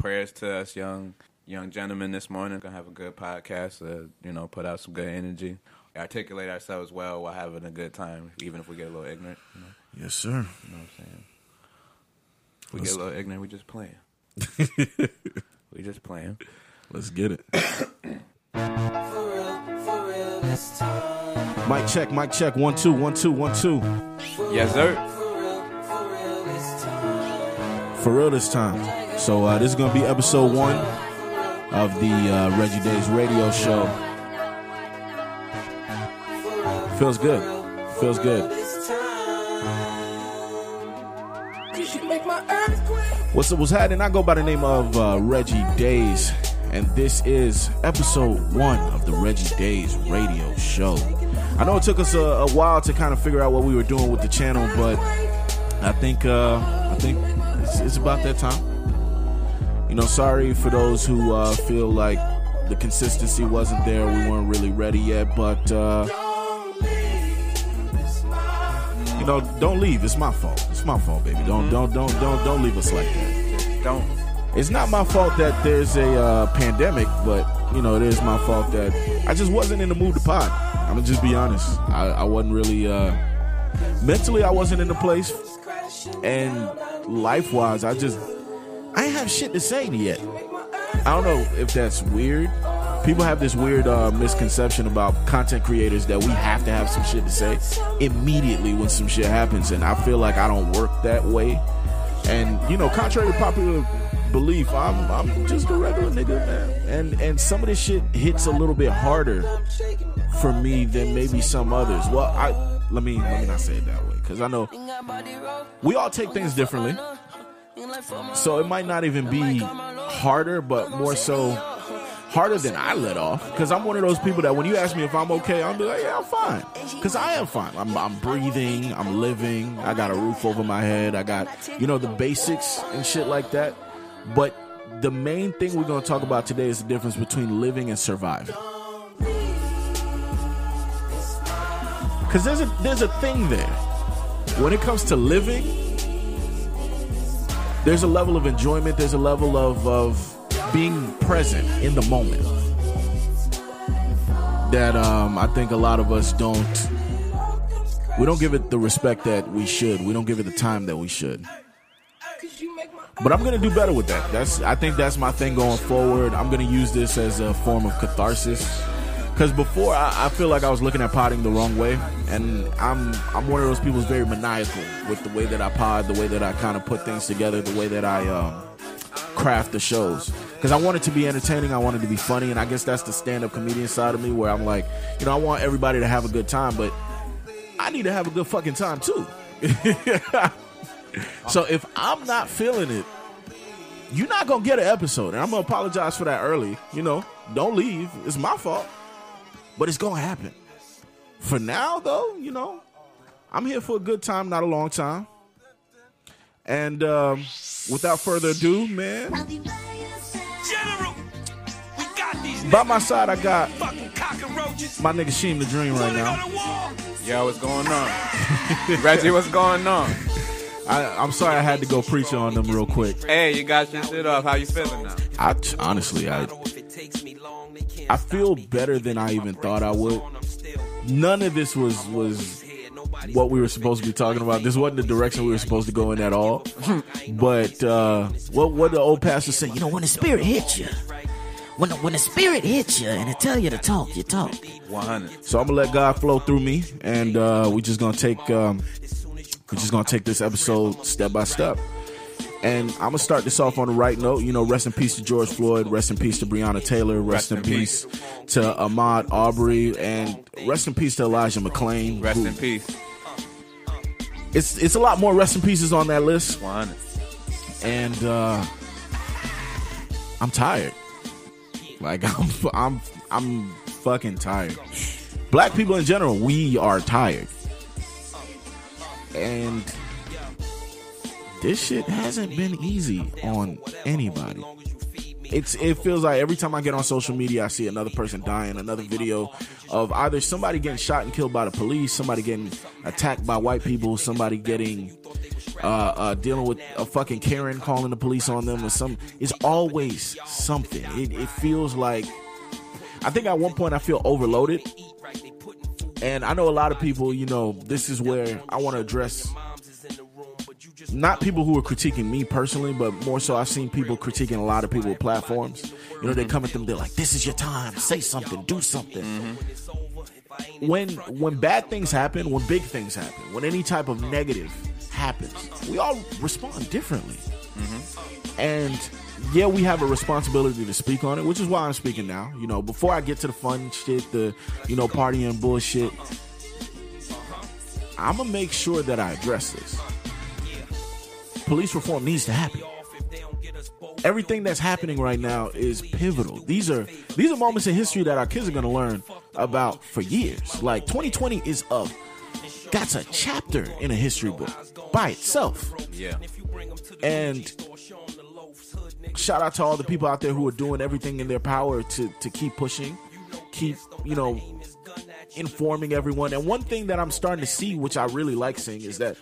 prayers to us young young gentlemen this morning. Gonna have a good podcast. Uh, you know, put out some good energy, articulate ourselves well while having a good time, even if we get a little ignorant. You know, Yes, sir. you know what I'm saying? If we Let's- get a little ignorant, we just playing. we just playing. Let's get it. Mic check, mic check. One, two, one, two, one, two. Yes, sir. For real, for real this time. For real this time. So uh, this is gonna be episode one of the uh, Reggie Days radio show. Feels good. Feels good. What's what's happening? I go by the name of uh, Reggie Days, and this is episode one of the Reggie Days radio show. I know it took us a, a while to kind of figure out what we were doing with the channel, but I think uh, I think it's, it's about that time. You know, sorry for those who uh, feel like the consistency wasn't there. We weren't really ready yet, but uh, you know, don't leave. It's my fault. It's my fault, baby. Don't don't don't don't don't leave us like that. Don't. It's not my fault that there's a uh, pandemic, but you know, it is my fault that I just wasn't in the mood to pod. I'm gonna just be honest. I, I wasn't really uh, mentally. I wasn't in the place, and life wise, I just I have shit to say yet. I don't know if that's weird. People have this weird uh, misconception about content creators that we have to have some shit to say immediately when some shit happens, and I feel like I don't work that way. And you know, contrary to popular belief, I'm I'm just a regular nigga, man. And and some of this shit hits a little bit harder for me than maybe some others. Well, I let me let me not say it that way because I know we all take things differently. So it might not even be harder, but more so harder than I let off. Because I'm one of those people that when you ask me if I'm okay, I'll be like, yeah, I'm fine. Because I am fine. I'm, I'm breathing, I'm living, I got a roof over my head, I got, you know, the basics and shit like that. But the main thing we're going to talk about today is the difference between living and surviving. Because there's a, there's a thing there. When it comes to living, there's a level of enjoyment, there's a level of, of being present in the moment that um, I think a lot of us don't. We don't give it the respect that we should. We don't give it the time that we should. But I'm gonna do better with that. That's I think that's my thing going forward. I'm gonna use this as a form of catharsis. Cause before I, I feel like I was looking at potting the wrong way, and I'm I'm one of those people who's very maniacal with the way that I pod, the way that I kind of put things together, the way that I um, craft the shows. Because I want it to be entertaining, I want it to be funny, and I guess that's the stand-up comedian side of me, where I'm like, you know, I want everybody to have a good time, but I need to have a good fucking time too. so if I'm not feeling it, you're not gonna get an episode, and I'm gonna apologize for that early. You know, don't leave. It's my fault, but it's gonna happen. For now, though, you know, I'm here for a good time, not a long time. And um, without further ado, man, General, we got these by my side, I got my nigga Sheem the Dream right now. go to war? Yo, what's going on? Reggie, what's going on? I, I'm sorry I had to go preach on them real quick. Hey, you got your shit off. How you feeling now? I honestly, I I feel better than I even thought I would. None of this was was what we were supposed to be talking about. This wasn't the direction we were supposed to go in at all. But uh, what what the old pastor said, you know, when the spirit hits you, when the, when the spirit hits you and it tell you to talk, you talk. 100. So I'm gonna let God flow through me, and uh, we just gonna take um, we're just gonna take this episode step by step. And I'm gonna start this off on the right note. You know, rest in peace to George Floyd, rest in peace to Breonna Taylor, rest, Rest in, in peace, to Ahmaud Arbery, and rest in peace to Elijah McClain. Rest who- in peace. It's it's a lot more rest in pieces on that list, 100. and uh, I'm tired. Like I'm I'm I'm fucking tired. Black people in general, we are tired. And this shit hasn't been easy on anybody. It's it feels like every time I get on social media I see another person dying, another video of either somebody getting shot and killed by the police, somebody getting attacked by white people, somebody getting uh, uh, dealing with a fucking Karen calling the police on them or some. It's always something. It, it feels like. I think at one point I feel overloaded. And I know a lot of people, you know, this is where I want to address not people who are critiquing me personally, but more so I've seen people critiquing a lot of people with platforms. You know, they come at them, they're like, "This is your time. Say something. Do something." When when bad things happen, when big things happen, when any type of negative happens, we all respond differently. And yeah, we have a responsibility to speak on it, which is why I'm speaking now. You know, before I get to the fun shit, the you know partying bullshit, I'm gonna make sure that I address this police reform needs to happen. Everything that's happening right now is pivotal. These are these are moments in history that our kids are going to learn about for years. Like 2020 is a that's a chapter in a history book by itself. Yeah. And shout out to all the people out there who are doing everything in their power to to keep pushing, keep you know informing everyone. And one thing that I'm starting to see, which I really like seeing, is that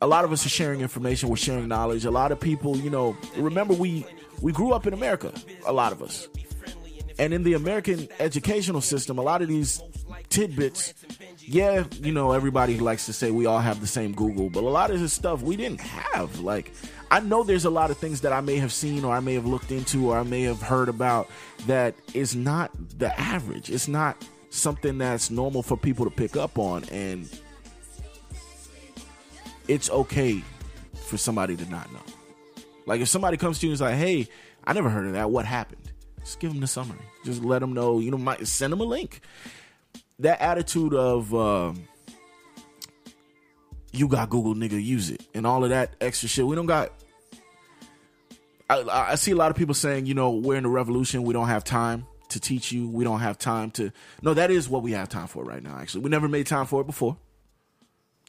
a lot of us are sharing information we're sharing knowledge. A lot of people you know remember we we grew up in america a lot of us. And in the american educational system a lot of these tidbits yeah you know everybody likes to say we all have the same google but a lot of this stuff we didn't have. Like i know there's a lot of things that i may have seen or i may have looked into or i may have heard about that is not the average. It's not something that's normal for people to pick up on. And it's okay for somebody to not know. Like if somebody comes to you and is like, "Hey, I never heard of that. What happened?" Just give them the summary. Just let them know. You know, might send them a link. That attitude of um, you got Google, nigga, use it, and all of that extra shit. We don't got. I, I see a lot of people saying, you know, we're in a revolution. We don't have time to teach you. We don't have time to. No, that is what we have time for right now. Actually, we never made time for it before.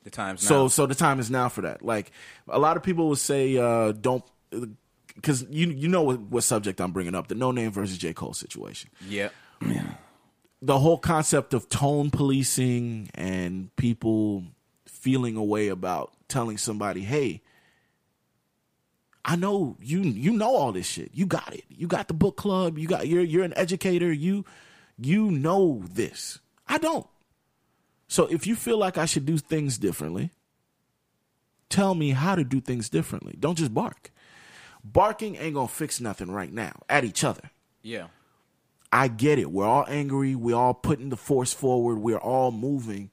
The times So now. so the time is now for that. Like a lot of people would say, uh, don't because you you know what, what subject I'm bringing up the Noname versus J Cole situation. yeah. The whole concept of tone policing and people feeling a way about telling somebody, hey. I know you you know all this shit. You got it. You got the book club. You got you're you're an educator. You you know this. I don't. So if you feel like I should do things differently, tell me how to do things differently. Don't just bark. Barking ain't gonna fix nothing right now at each other. Yeah. I get it. We're all angry. We're all putting the force forward. We're all moving.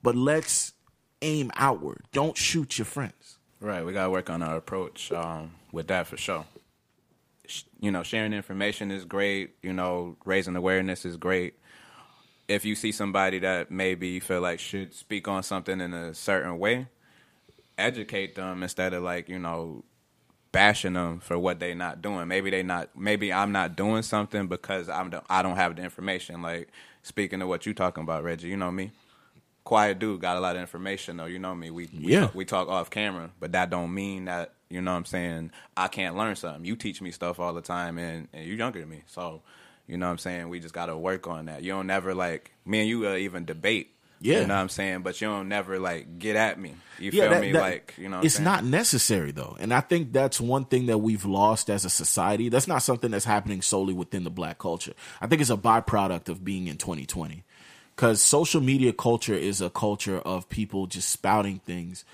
But let's aim outward. Don't shoot your friends. Right, we gotta work on our approach um, with that for sure. Sh- You know, sharing information is great. You know, raising awareness is great. If you see somebody that maybe you feel like should speak on something in a certain way, educate them instead of like you know bashing them for what they not doing. Maybe they not. Maybe I'm not doing something because I'm. The, I don't have the information. Like speaking of what you talking about, Reggie. You know me. Quiet dude got a lot of information though. You know me. We, we Yeah. talk, we talk off camera, but that don't mean that you know what I'm saying. I can't learn something. You teach me stuff all the time, and and you're younger than me, so you know what I'm saying. We just got to work on that. You don't never like me and you uh, even debate. Yeah. you know what I'm saying. But you don't never like get at me. You Yeah, feel that- me? that- like you know, what I'm it's not necessary though, and I think that's one thing that we've lost as a society. That's not something that's happening solely within the black culture. I think it's a byproduct of being in 2020, because social media culture is a culture of people just spouting things,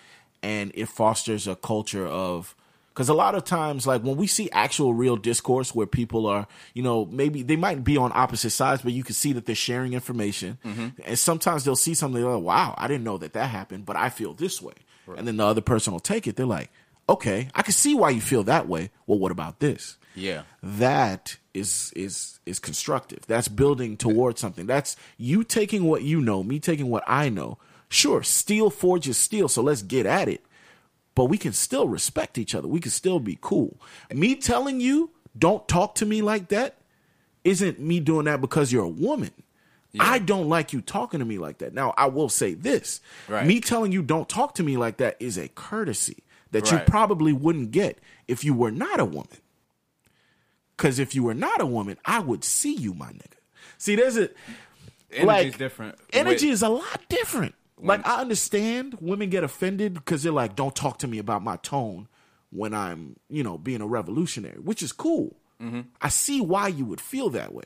and it fosters a culture of. Because a lot of times, like when we see actual real discourse where people are, you know, maybe they might be on opposite sides, but you can see that they're sharing information. Mm-hmm. And sometimes they'll see something, like, wow, I didn't know that that happened, but I feel this way. And then the other person will take it. They're like, okay, I can see why you feel that way. Well, what about this? Yeah. That is is is constructive. That's building towards something. That's you taking what you know, me taking what I know. Sure, steel forges steel, so let's get at it. But we can still respect each other. We can still be cool. Me telling you, don't talk to me like that, isn't me doing that because you're a woman. I don't like you talking to me like that. Now, I will say this. Right. Me telling you don't talk to me like that is a courtesy that you probably wouldn't get if you were not a woman. Because if you were not a woman, I would see you, my nigga. See, there's a Energy's like different. Energy with- is a lot different. Like I understand women get offended because they're like, "Don't talk to me about my tone when I'm, you know, being a revolutionary," which is cool. Mm-hmm. I see why you would feel that way,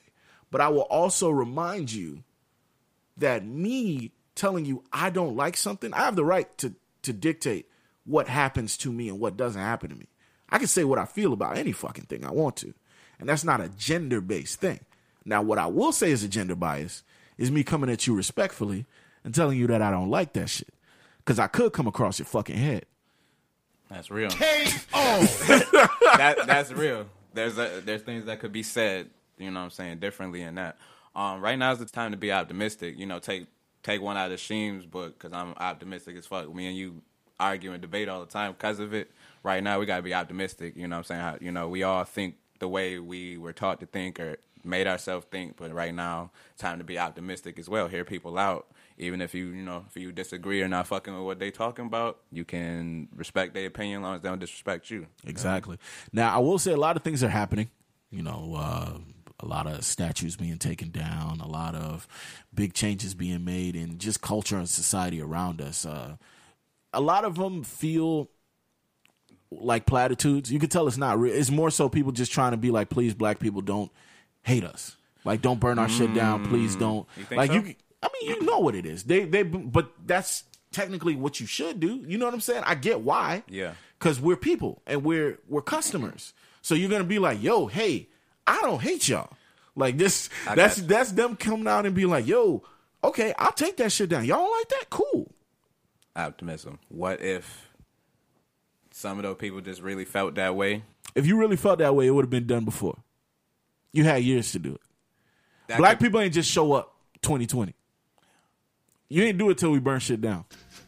but I will also remind you that me telling you I don't like something, I have the right to to dictate what happens to me and what doesn't happen to me. I can say what I feel about any fucking thing I want to, and that's not a gender based thing. Now, what I will say is a gender bias is me coming at you respectfully and telling you that I don't like that shit. Because I could come across your fucking head. That's real. Oh, that that's real. There's a, there's things that could be said, you know what I'm saying, differently in that. Um, right now is the time to be optimistic. You know, take take one out of Sheem's book because I'm optimistic as fuck. Me and you argue and debate all the time because of it. Right now, we gotta be optimistic. You know what I'm saying? How, you know, we all think the way we were taught to think or made ourselves think, but right now, time to be optimistic as well. Hear people out. Even if you, you know, if you disagree or not fucking with what they talking about, you can respect their opinion as long as they don't disrespect you. Exactly. Now, I will say a lot of things are happening. You know, uh, a lot of statues being taken down, a lot of big changes being made in just culture and society around us. Uh, a lot of them feel like platitudes. You can tell it's not real. It's more so people just trying to be like, please, black people, don't hate us. Like, don't burn our shit down. Please don't. You think like so? you. I mean, you know what it is. They they. But that's technically what you should do. You know what I'm saying? I get why. Yeah. Because we're people and we're we're customers. So you're gonna be like, yo, hey, I don't hate y'all. Like this. I that's that's them coming out and being like, yo, okay, I'll take that shit down. Y'all don't like that? Cool. Optimism. What if some of those people just really felt that way? If you really felt that way, it would have been done before. You had years to do it. That Black could- people ain't just show up 2020. You ain't do it till we burn shit down.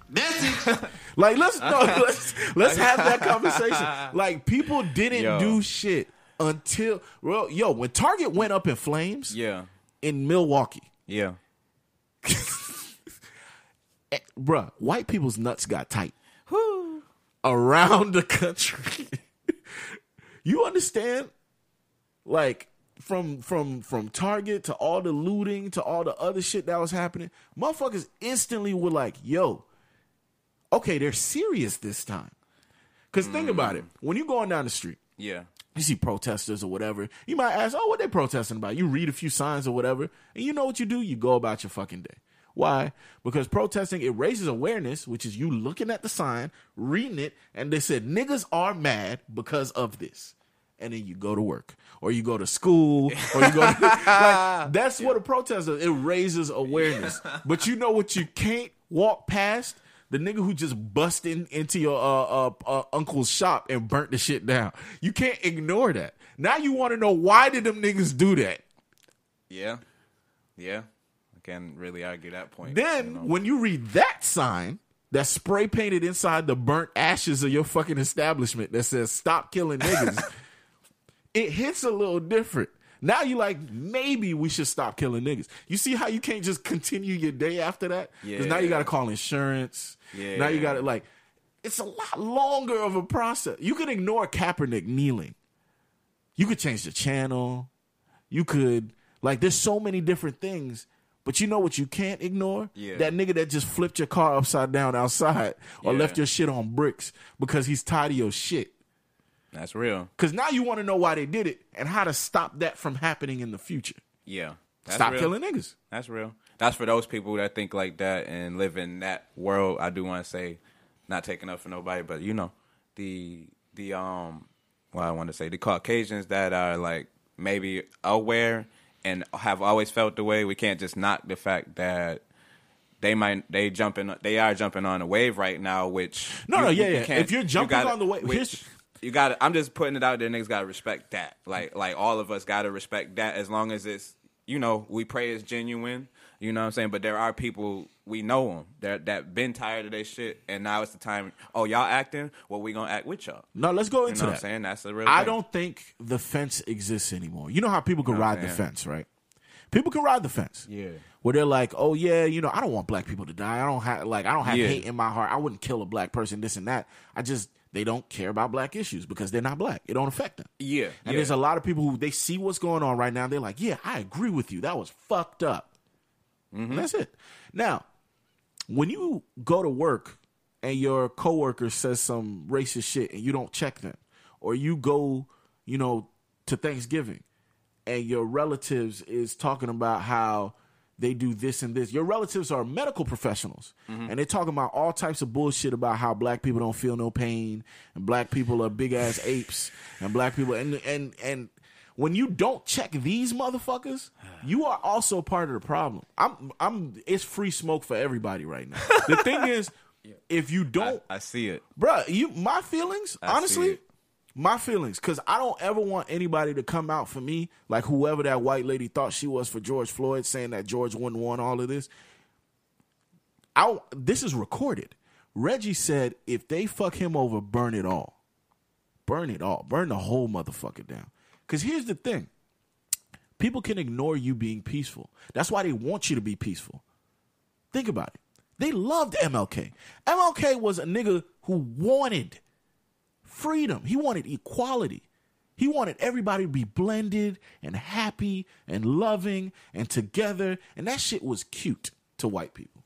message. Like let's no, let's let's have that conversation. Like people didn't Yo. do shit until well, yo, when Target went up in flames Yeah. in Milwaukee, Yeah. eh, bruh, white people's nuts got tight around the country. you understand? Like from from from Target to all the looting to all the other shit that was happening, motherfuckers instantly were like, "Yo, okay, they're serious this time." Because think about it, mm. when you're going down the street, Yeah. you see protesters or whatever, you might ask, "Oh, what they protesting about?" You read a few signs or whatever, and you know what you do? You go about your fucking day. Why? Because protesting it raises awareness, which is you looking at the sign, reading it, and they said niggas are mad because of this, and then you go to work or you go to school or you go. To, like, that's what a protest is. It raises awareness, but you know what? You can't walk past the nigga who just busted into your uh, uh, uh, uncle's shop and burnt the shit down. You can't ignore that. Now you want to know why did them niggas do that? Yeah. Yeah. I can't really argue that point. Then you know? when you read that sign that's spray painted inside the burnt ashes of your fucking establishment that says "Stop killing niggas," it hits a little different. Now you like maybe we should stop killing niggas. You see how you can't just continue your day after that? Because now you got to call insurance. Yeah. Now you got to like. It's a lot longer of a process. You could ignore Kaepernick kneeling. You could change the channel. You could like. There's so many different things. But you know what you can't ignore? Yeah. That nigga that just flipped your car upside down outside or Yeah. left your shit on bricks because he's tired of your shit. That's real. Because now you want to know why they did it and how to stop that from happening in the future. Yeah. Stop real. killing niggas. That's real. That's for those people that think like that and live in that world. I do want to say, not taking up for nobody, but you know, the the um, well, I want to say the Caucasians that are like maybe aware and have always felt the way. We can't just knock the fact that they might they jumping they are jumping on a wave right now. Which No, no, yeah, yeah. If you're you jumping gotta- on the wave- which- you got to I'm just putting it out there. Niggas got to respect that. Like, like all of us got to respect that as long as it's, you know, we pray it's genuine. You know what I'm saying? But there are people we know them that that been tired of their shit, and now it's the time. Oh, y'all acting? Well, we gonna act with y'all. No, let's go You into know what that. I'm saying? That's the real. I thing. don't think the fence exists anymore. You know how people can know ride the fence, right? People can ride the fence. Yeah. Where they're like, oh yeah, you know, I don't want black people to die. I don't have like I don't have Yeah. hate in my heart. I wouldn't kill a black person, this and that. I just they don't care about black issues because they're not black. It don't affect them. Yeah, And yeah. there's a lot of people who they see what's going on right now. They're like, yeah, I agree with you. That was fucked up. Mm-hmm. That's it. Now, when you go to work and your coworker says some racist shit and you don't check them, or you go, you know, to Thanksgiving and your relatives is talking about how they do this and this. Your relatives are medical professionals, mm-hmm. and they're talking about all types of bullshit about how black people don't feel no pain, and black people are big ass apes, and black people and and and when you don't check these motherfuckers, you are also part of the problem. I'm I'm it's free smoke for everybody right now. The thing is, if you don't I see it. bruh, you my feelings, I honestly. My feelings, because I don't ever want anybody to come out for me like whoever that white lady thought she was for George Floyd, saying that George wouldn't want all of this. I this is recorded. Reggie said if they fuck him over, burn it all, burn it all, burn the whole motherfucker down. Because here's the thing. People can ignore you being peaceful. That's why they want you to be peaceful. Think about it. They loved MLK. MLK was a nigga who wanted freedom. He wanted equality. He wanted everybody to be blended and happy and loving and together. And that shit was cute to white people.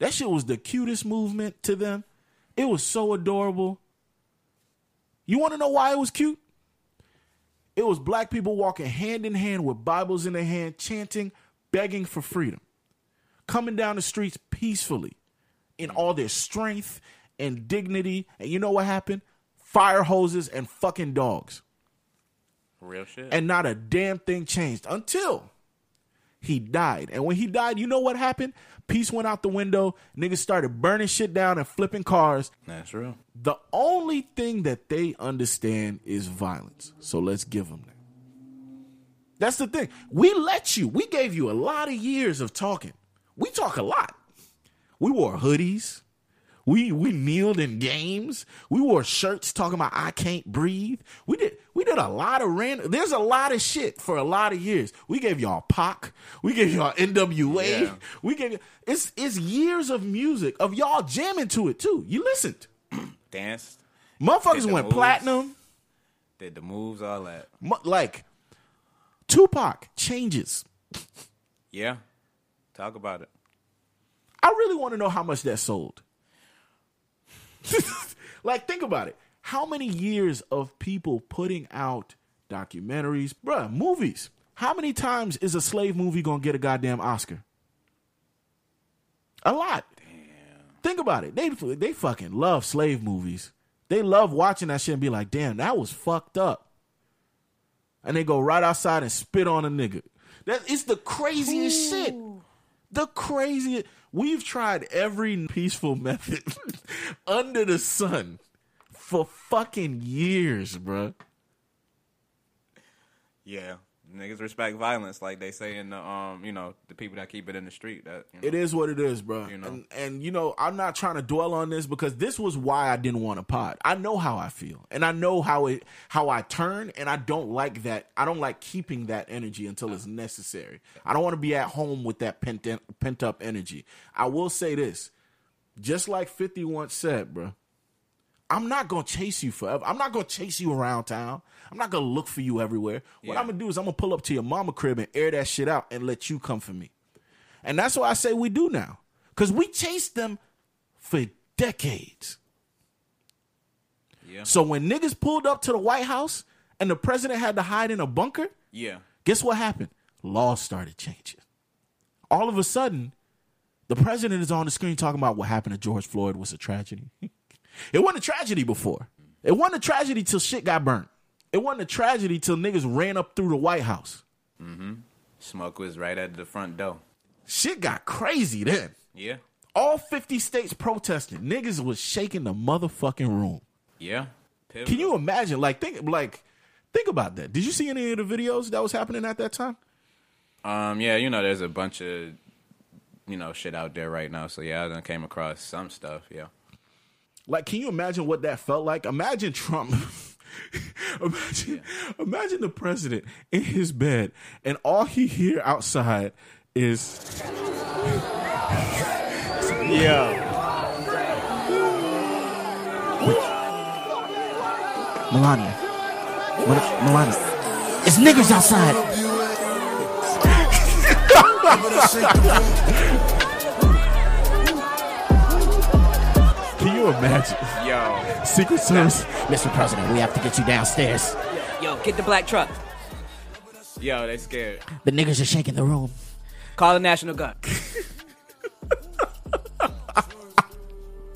That shit was the cutest movement to them. It was so adorable. You want to know why it was cute? It was black people walking hand in hand with Bibles in their hand, chanting, begging for freedom, coming down the streets peacefully in all their strength and dignity. And you know what happened? Fire hoses and fucking dogs. Real shit. And not a damn thing changed until he died. And when he died, you know what happened? Peace went out the window. Niggas started burning shit down and flipping cars. That's real. The only thing that they understand is violence. So let's give them that. That's the thing. We let you. We gave you a lot of years of talking. We talk a lot. We wore hoodies. We we kneeled in games. We wore shirts talking about I can't breathe. We did we did a lot of random. There's a lot of shit for a lot of years. We gave y'all Pac. We gave y'all NWA. Yeah. We gave it's it's years of music of y'all jamming to it too. You listened. Danced. Motherfuckers went moves. platinum. Did the moves, all that. Like Tupac changes. Yeah. Talk about it. I really want to know how much that sold. like, think about it. How many years of people putting out documentaries, bruh, movies? How many times is a slave movie gonna get a goddamn Oscar? A lot. Think about it. They they fucking love slave movies. They love watching that shit and be like, damn, that was fucked up. And they go right outside and spit on a nigga. That it's the craziest shit. The craziest. We've tried every peaceful method under the sun for fucking years, bruh. Yeah. Niggas respect violence, like they say in the um, you know, the people that keep it in the street. That you know, It is what it is, bro. You know. And and you know, I'm not trying to dwell on this because this was why I didn't want to pod. I know how I feel, and I know how it how I turn, and I don't like that. I don't like keeping that energy until it's necessary. I don't want to be at home with that pent pent up energy. I will say this, just like 50 once said, bro. I'm not gonna chase you forever. I'm not gonna chase you around town. I'm not gonna look for you everywhere. What Yeah. I'm gonna do is I'm gonna pull up to your mama crib and air that shit out and let you come for me. And that's what I say we do now. Cause we chased them for decades. Yeah. So when niggas pulled up to the White House and the president had to hide in a bunker, Yeah. guess what happened? Laws started changing. All of a sudden, the president is on the screen talking about what happened to George Floyd was a tragedy. it wasn't a tragedy before. It wasn't a tragedy till shit got burnt. It wasn't a tragedy till niggas ran up through the White House. Smoke was right at the front door. Shit got crazy then. Yeah. All 50 states protesting. Niggas was shaking the motherfucking room. Yeah. Can you imagine? Like think like think about that. Did you see any of the videos that was happening at that time? Um, yeah, you know, there's a bunch of, you know, shit out there right now. So yeah, I done came across some stuff. Yeah. Like, can you imagine what that felt like? Imagine Trump. imagine, imagine the president in his bed, and all he hear outside is, Yeah. Melania. Mel- Melania. It's niggas outside. imagine? Yo, Secret Service. Mr. President, we have to get you downstairs. Yo, get the black truck. yo, they scared. The niggas are shaking the room. Call the National Guard.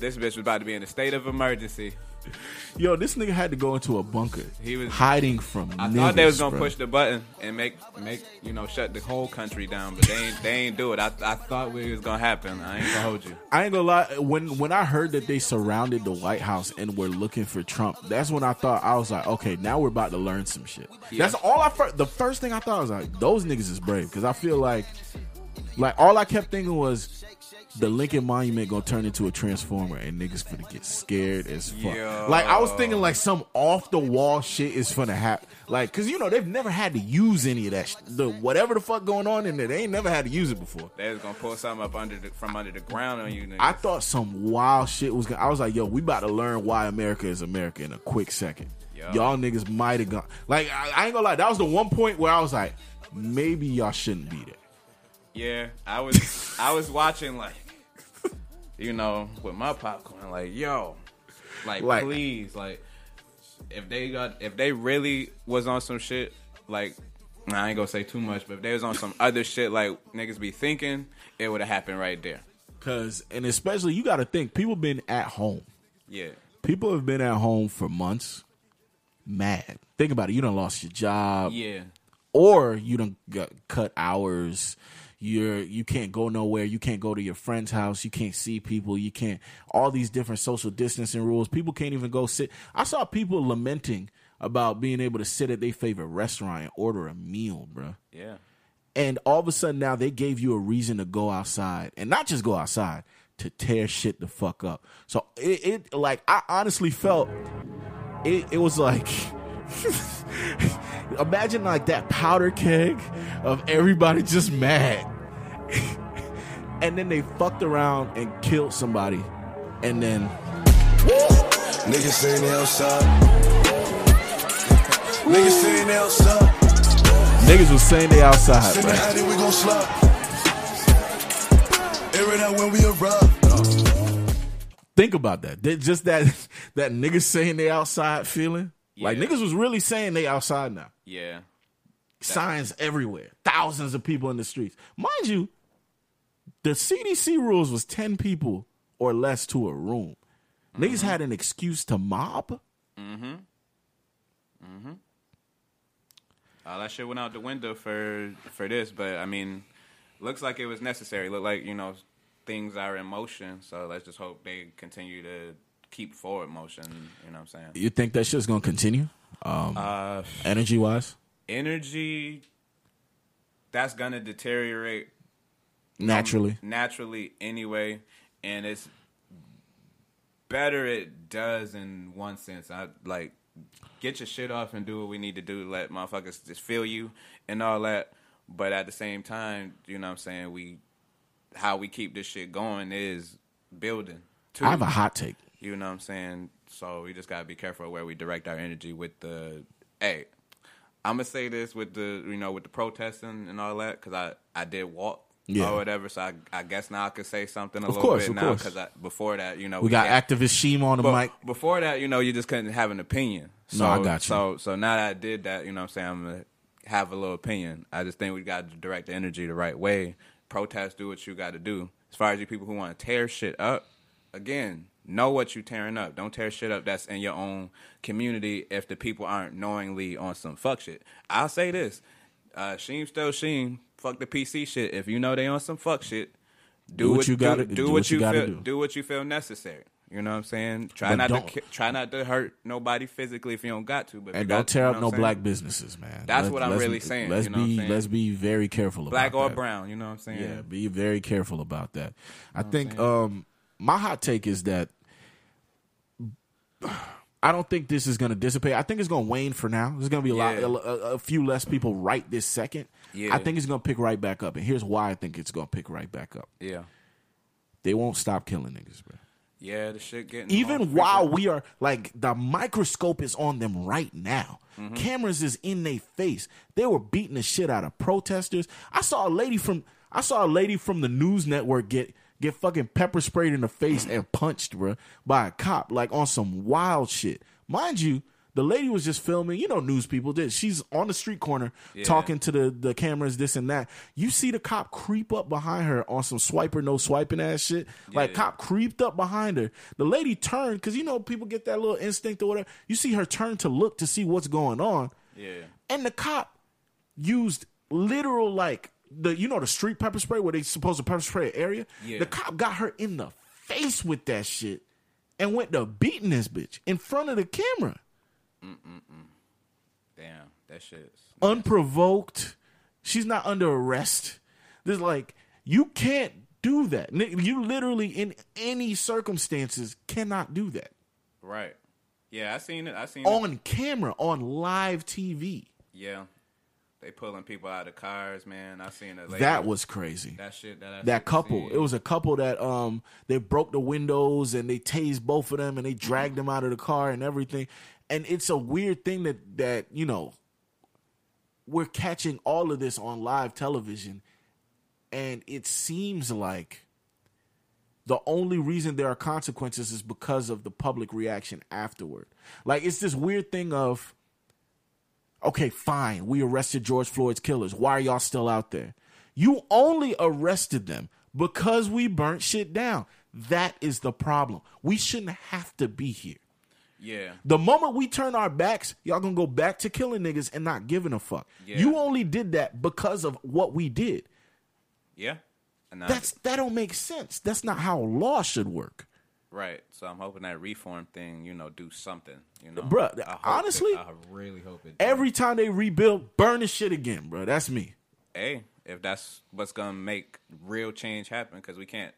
This bitch was about to be in a state of emergency. Yo, this nigga had to go into a bunker. He was- hiding from. I niggas, thought they was gonna bruh. push the button and make make you know shut the whole country down, but they ain't they ain't do it. I I thought it was gonna happen. I ain't gonna hold you. I ain't gonna lie. When when I heard that they surrounded the White House and were looking for Trump, that's when I thought I was like, okay, now we're about to learn some shit. That's all I. Fir- the first thing I thought was like, those niggas is brave because I feel like, like all I kept thinking was. The Lincoln Monument gonna turn into a transformer and niggas gonna get scared as fuck. Yo. Like I was thinking like some off the wall shit is gonna happen. Like cause you know they've never had to use any of that. Sh- the whatever the fuck going on in there, they ain't never had to use it before. They was gonna pull something up under the, from under the ground on you. Niggas. I thought some wild shit was gonna. I was like, yo, we about to learn why America is America in a quick second. Yo. Y'all niggas might have gone. Like, I, I ain't gonna lie. That was the one point where I was like, maybe y'all shouldn't be there. Yeah, I was I was watching like you know with my popcorn like yo, like, Like- please like if they got if they really was on some shit like nah, I ain't gonna say too much, but if they was on some other shit like niggas be thinking, it would have happened right there. Cause, and especially you got to think, people been at home. Yeah, People have been at home for months. Mad. Think about it. You done lost your job. yeah, or you don't got cut hours you're you can't go nowhere. You can't go to your friend's house. You can't see people. You can't all these different social distancing rules. People can't even go sit. I saw people lamenting about being able to sit at their favorite restaurant and order a meal bro yeah. and all of a sudden now they gave you a reason to go outside and not just go outside to tear shit the fuck up. So it, it like i honestly felt it, it was like imagine like that powder keg of everybody just mad and then they fucked around and killed somebody and then Niggas saying they outside. Niggas saying they outside. niggas was saying they outside In the bruh. we gon' slide. Air it out when we arrive. think about that That- just that that niggas saying they outside feeling like niggas was really saying they outside now Yeah, signs everywhere, thousands of people in the streets. Mind you, the CDC rules was 10 people or less to a room. Niggas had an excuse to mob. mm-hmm all that shit went out the window for for this, but I mean, looks like it was necessary. Look like you know things are in motion, so let's just hope they continue to keep forward motion. You know what I'm saying? You think that shit's gonna continue? Um, Uh, energy wise? energy that's gonna deteriorate Naturally. Um, naturally anyway, and it's better it does in one sense. I like get your shit off and do what we need to do. Let motherfuckers just feel you and all that. But at the same time, you know what I'm saying, we how we keep this shit going is building. too. I have a hot take. You know what I'm saying? So we just gotta be careful where we direct our energy with the. Hey, I'm gonna say this with the you know with the protesting and all that because I I did walk Yeah. or whatever. So I I guess now I could say something a Of little course, bit now because before that you know We got can't- activist Sheem on the mic. before that, you know, you just couldn't have an opinion. No, So, I got you. So, so now that I did that, you know, what I'm saying I'm gonna have a little opinion. I just think we got to direct the energy the right way. Protest, do what you got to do. As far as you people who want to tear shit up, again, know what you tearing up. Don't tear shit up that's in your own community if the people aren't knowingly on some fuck shit. I'll say this: uh, Sheem still Sheem. Fuck the PC shit. If you know they on some fuck shit, do, what, you gotta do, what you feel do. do what you feel necessary. You know what I'm saying? Try But not don't- to try not to hurt nobody physically if you don't got to. But And don't got to, tear you up know no black businesses, man. That's what I'm really saying, Let's you know what I'm be saying? let's be very careful about black or that. brown. You know what I'm saying? Yeah, be very careful about that. I think um my hot take is that I don't think this is going to dissipate. I think it's going to wane for now. There's going to be a lot, Yeah. a, a- a few less people right this second. Yeah. I think it's going to pick right back up, and here's why I think it's going to pick right back up. yeah, They won't stop killing niggas, bro. yeah. The shit getting Even while we are like the microscope is on them right now. Mm-hmm. Cameras is in their face. They were beating the shit out of protesters. I saw a lady from I saw a lady from the news network get get fucking pepper sprayed in the face and punched, bro, by a cop, like on some wild shit. Mind you, the lady was just filming. You know, news people did. She's on the street corner talking to the the cameras, this and that. You see the cop creep up behind her on some swiper no swiping ass shit. Like Yeah. cop creeped up behind her. The lady turned because you know people get that little instinct or whatever. You see her turn to look to see what's going on. Yeah. And the cop used literal like the you know the street pepper spray where they supposed to pepper spray an area. Yeah. The cop got her in the face with that shit and went to beating this bitch in front of the camera, Damn, that shit's unprovoked. She's not under arrest. There's like you can't do that. You literally in any circumstances cannot do that right. Yeah, I seen it. I seen it. on camera on live TV. Yeah, they pulling people out of cars, man. I seen it. That was crazy. that shit. That I that couple. It was a couple that um they broke the windows and they tased both of them and they dragged them out of the car and everything. And it's a weird thing that that you know we're catching all of this on live television, and it seems like the only reason there are consequences is because of the public reaction afterward. Like it's this weird thing of okay, fine, we arrested George Floyd's killers. Why are y'all still out there? You only arrested them because we burnt shit down. That is the problem. We shouldn't have to be here. Yeah, The moment we turn our backs, y'all gonna go back to killing niggas and not giving a fuck. Yeah. You only did that because of what we did. yeah. And I- That's that don't make sense. That's not how law should work. right. So I'm hoping that reform thing, you know, do something. You know, Bruh, I hope honestly, it- I really hope it. Every time they rebuild, burn the shit again, bro. That's me. hey, if that's what's gonna make real change happen, because we can't,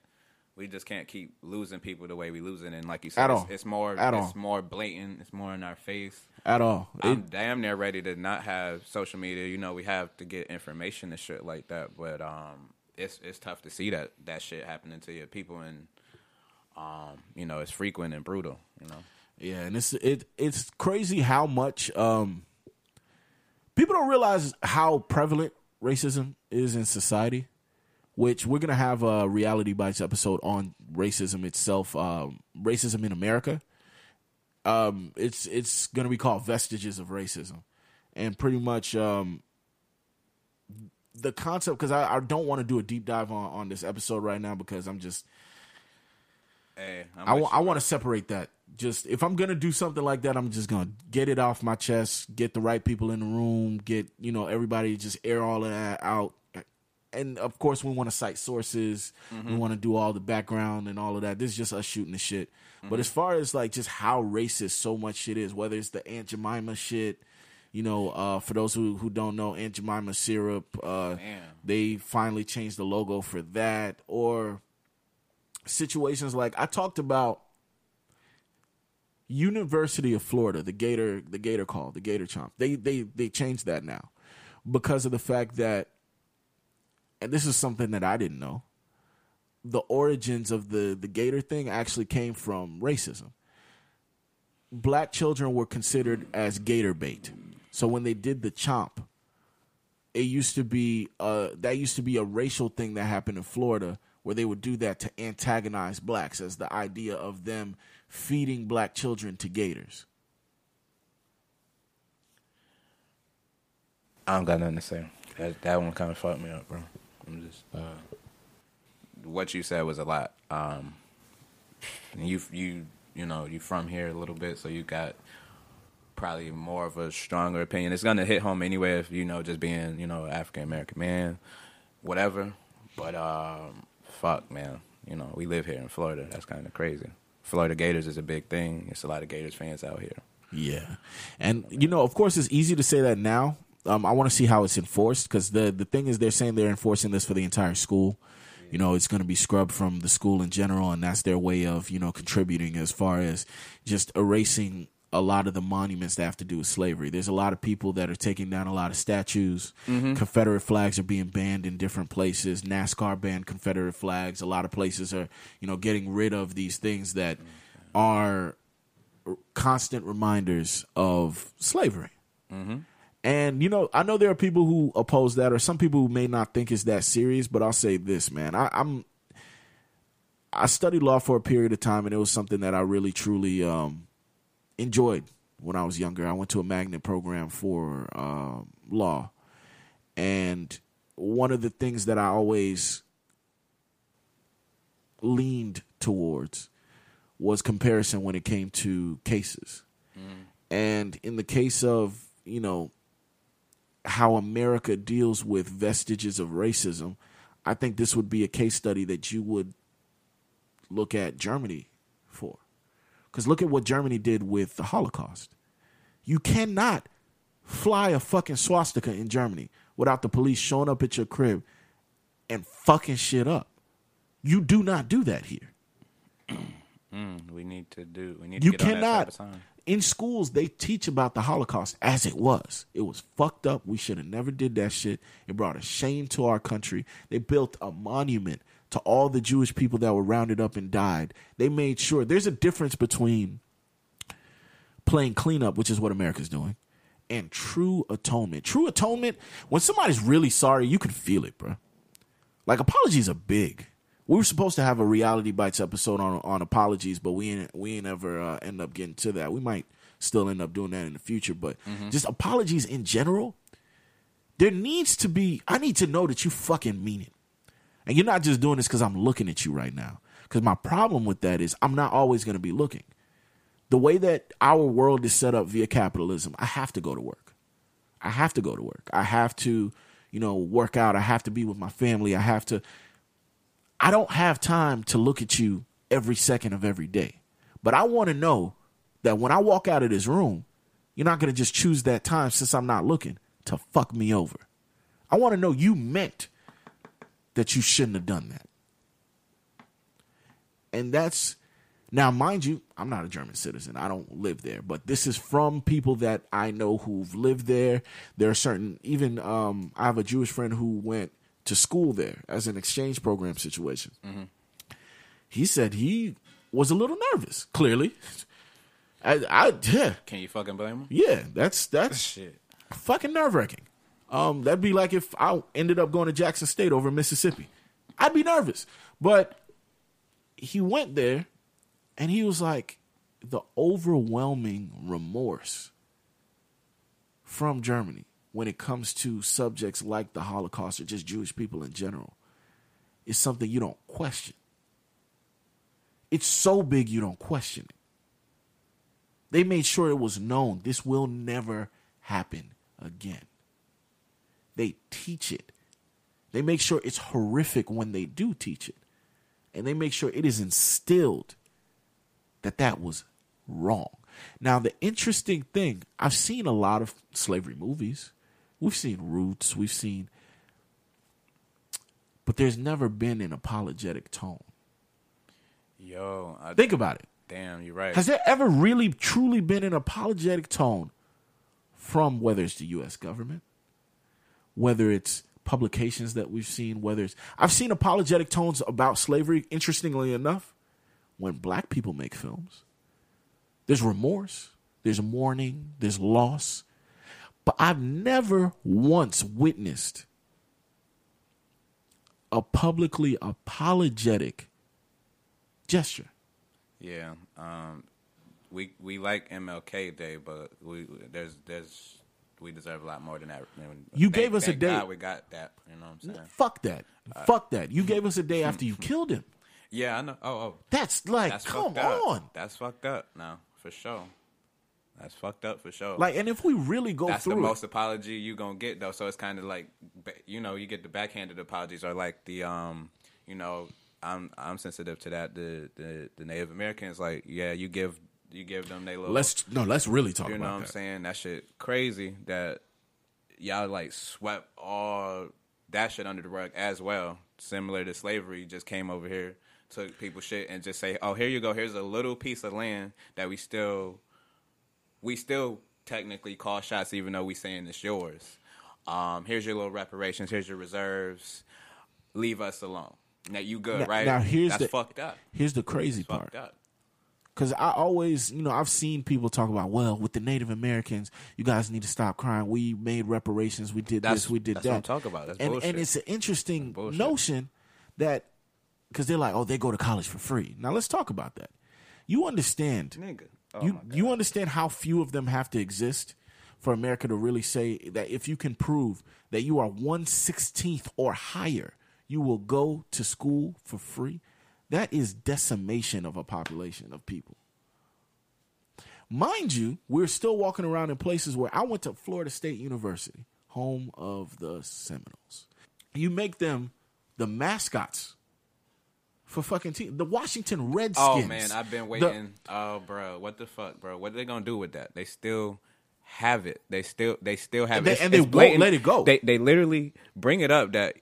we just can't keep losing people the way we losing. And like you said, At it's, all. it's more, At it's all. more blatant. It's more in our face. At all. I'm damn near ready to not have social media. You know, we have to get information and shit like that. But um, it's it's tough to see that that shit happening to your people, and um, you know, it's frequent and brutal. You know, Yeah, and it's it it's crazy how much um people don't realize how prevalent racism is in society. Which we're gonna have a reality bites episode on racism itself, um, racism in America. Um, it's it's gonna be called vestiges of racism, and pretty much um, the concept. Because I, I don't want to do a deep dive on on this episode right now because I'm just hey, I you, I want to separate that. Just if I'm gonna do something like that, I'm just gonna get it off my chest, get the right people in the room, get you know everybody just air all of that out. And of course, we want to cite sources. We want to do all the background and all of that. This is just us shooting the shit. But as far as like just how racist so much shit is, whether it's the Aunt Jemima shit, you know, uh, for those who, who don't know, Aunt Jemima syrup, uh, they finally changed the logo for that, or situations like I talked about University of Florida, the Gator, the Gator call, the Gator chomp. They they they changed that now because of the fact that, and this is something that I didn't know. The origins of the the Gator thing actually came from racism. Black children were considered as Gator bait, so when they did the chomp, it used to be uh that used to be a racial thing that happened in Florida where they would do that to antagonize blacks as the idea of them feeding black children to gators. I don't got nothing to say. That that one kind of fucked me up, bro. I'm just uh, what you said was a lot. Um, and you you you know you from here a little bit, so you got probably more of a stronger opinion. It's gonna hit home anyway if you know just being you know African American man, whatever. But um, fuck, man, you know we live here in Florida. That's kind of crazy. Florida Gators is a big thing. It's a lot of Gators fans out here. Yeah, and you know, of course, it's easy to say that now. Um, I want to see how it's enforced because the the thing is, they're saying they're enforcing this for the entire school. You know, it's going to be scrubbed from the school in general, and that's their way of you know contributing as far as just erasing a lot of the monuments that have to do with slavery. There's a lot of people that are taking down a lot of statues. Confederate flags are being banned in different places. NASCAR banned Confederate flags. A lot of places are you know getting rid of these things that are constant reminders of slavery. And you know, I know there are people who oppose that, or some people who may not think it's that serious. But I'll say this, man, I, I'm I studied law for a period of time, and it was something that I really truly um, enjoyed when I was younger. I went to a magnet program for uh, law, and one of the things that I always leaned towards was comparison when it came to cases. And in the case of, you know, how America deals with vestiges of racism, I think this would be a case study that you would look at Germany for. Because look at what Germany did with the Holocaust. You cannot fly a fucking swastika in Germany without the police showing up at your crib and fucking shit up. You do not do that here. Mm, we need to do. We need to You get on that cannot. In schools, they teach about the Holocaust as it was. It was fucked up. We should have never did that shit. It brought a shame to our country. They built a monument to all the Jewish people that were rounded up and died. They made sure there's a difference between playing cleanup, which is what America's doing, and true atonement. True atonement, when somebody's really sorry, you can feel it, bro. Like apologies are big. We were supposed to have a reality bites episode on on apologies, but we ain't we ain't ever uh, end up getting to that. We might still end up doing that in the future, but just apologies in general. There needs to be. I need to know that you fucking mean it, and you're not just doing this because I'm looking at you right now. Because my problem with that is I'm not always going to be looking. The way that our world is set up via capitalism, I have to go to work. I have to go to work. I have to, you know, work out. I have to be with my family. I have to. I don't have time to look at you every second of every day. But I want to know that when I walk out of this room, you're not going to just choose that time since I'm not looking to fuck me over. I want to know you meant that you shouldn't have done that. And that's now, mind you, I'm not a German citizen. I don't live there, but this is from people that I know who've lived there. There are certain, even um, I have a Jewish friend who went to school there as an exchange program situation. He said he was a little nervous. Clearly, I, I yeah, Can you fucking blame him? yeah, that's that's Shit. fucking nerve wracking. Um, that'd be like if I ended up going to Jackson State over Mississippi. I'd be nervous. But he went there and he was like the overwhelming remorse from Germany when it comes to subjects like the Holocaust or just Jewish people in general is something you don't question. It's so big you don't question it. They made sure it was known this will never happen again. They teach it. They make sure it's horrific when they do teach it. And they make sure it is instilled that that was wrong. Now, the interesting thing, I've seen a lot of slavery movies. We've seen Roots, we've seen, but there's never been an apologetic tone. Yo, I, Think about it. damn, you're right. Has there ever really truly been an apologetic tone from whether it's the US government, whether it's publications that we've seen, whether it's I've seen apologetic tones about slavery, interestingly enough, when black people make films. There's remorse, there's mourning, there's loss. But I've never once witnessed a publicly apologetic gesture. Yeah, um, we we like MLK Day, but we there's there's we deserve a lot more than that. You thank- gave us a day. God we got that. You know what I'm saying? Fuck that. Fuck that. You gave us a day after you killed him. Yeah, I know. Oh, oh, That's like, that's come on. That's fucked up. No, for sure. That's fucked up for sure. Like, and if we really go that's the through most apology you gonna get though. So it's kind of like, you know, you get the backhanded apologies or like the, um, you know, I'm I'm sensitive to that. The the, the Native Americans, like, yeah, you give you give them they little. let's no, let's really talk about it. you know what I'm that. saying? That shit crazy that y'all like swept all that shit under the rug as well. Similar to slavery, just came over here, took people shit, and just say, "Oh, here you go. Here's a little piece of land that we still, we still technically call shots, even though we saying it's yours. Um, here's your little reparations. Here's your reserves. Leave us alone. Now you good, Now- right? now here's That's the- fucked up. Here's the crazy Fucked part. up. Because I always, you know, I've seen people talk about, well, with the Native Americans, you guys need to stop crying. We made reparations. We did That's- this. We did that's that. what I'm talking about. That's and, bullshit. and it's an interesting notion that because they're like, oh, they go to college for free. Now let's talk about that. You understand, Nigga. Oh you you understand how few of them have to exist for America to really say that if you can prove that you are one sixteenth or higher, you will go to school for free. That is decimation of a population of people. Mind you, we're still walking around in places where I went to Florida State University, home of the Seminoles. You make them the mascots for fucking team. The Washington Redskins. Oh man, I've been the- waiting. oh, bro, what the fuck, bro? What are they gonna do with that? They still have it. They still, they still have And they- it. It's- and they it's won't let it go. They, they literally bring it up that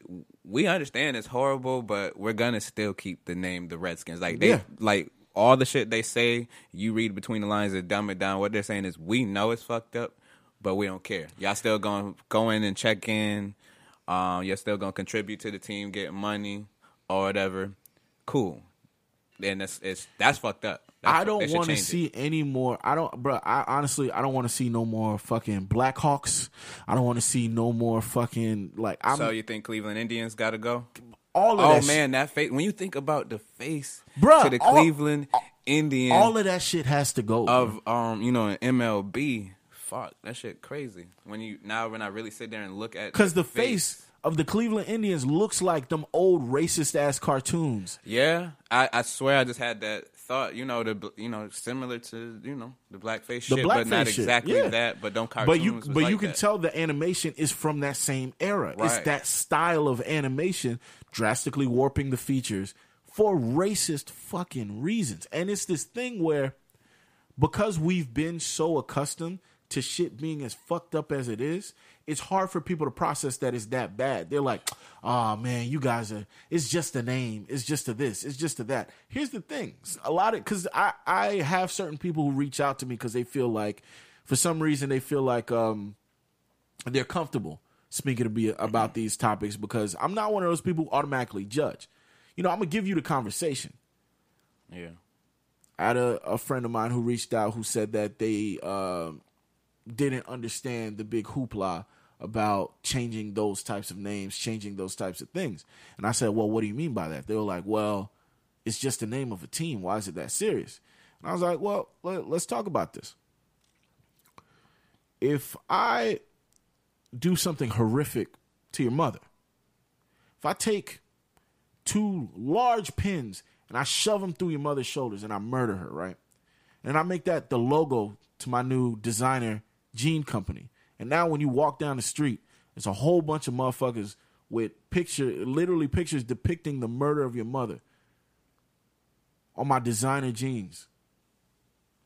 we understand it's horrible, but we're gonna still keep the name the Redskins. Like they, Yeah. like all the shit they say. You read between the lines and dumb it down. What they're saying is, we know it's fucked up, but we don't care. Y'all still gonna go in and check in. Um, you're still gonna contribute to the team, get money or whatever. Cool. Then that's it's that's fucked up. That's, I don't want to change it. see any more. I don't, bro. I honestly, I don't want to see no more fucking Blackhawks. I don't want to see no more fucking like. I'm So you think Cleveland Indians got to go? all of Oh that. man, that face. When you think about the face Bruh, to the all- Cleveland Indians all of that shit has to go. of um, you know, an MLB. Fuck that shit crazy. When you now when I really sit there and look at because the face of the Cleveland Indians looks like them old racist ass cartoons. Yeah, I, I swear I just had that thought. You know the you know similar to you know the blackface The shit, but blackface not shit, exactly yeah. that. But don't cartoons. But you, but you can that. tell the animation is from that same era. It's that style of animation, drastically warping the features for racist fucking reasons. And it's this thing where, because we've been so accustomed to shit being as fucked up as it is, it's hard for people to process that it's that bad. They're like, "Oh man, you guys are. It's just a name. It's just a this. It's just a that." Here's the thing: a lot of because I I have certain people who reach out to me because they feel like, for some reason, they feel like um they're comfortable speaking to me about these topics because I'm not one of those people who automatically judge. You know, I'm gonna give you the conversation. yeah. I had a, a friend of mine who reached out who said that they um didn't understand the big hoopla about changing those types of names, changing those types of things. And I said, Well, what do you mean by that? They were like, Well, it's just the name of a team. Why is it that serious? And I was like, Well, let, let's talk about this. If I do something horrific to your mother, if I take two large pins and I shove them through your mother's shoulders and I murder her, right? And I make that the logo to my new designer jean company. And now when you walk down the street, there's a whole bunch of motherfuckers with picture, literally pictures depicting the murder of your mother on my designer jeans.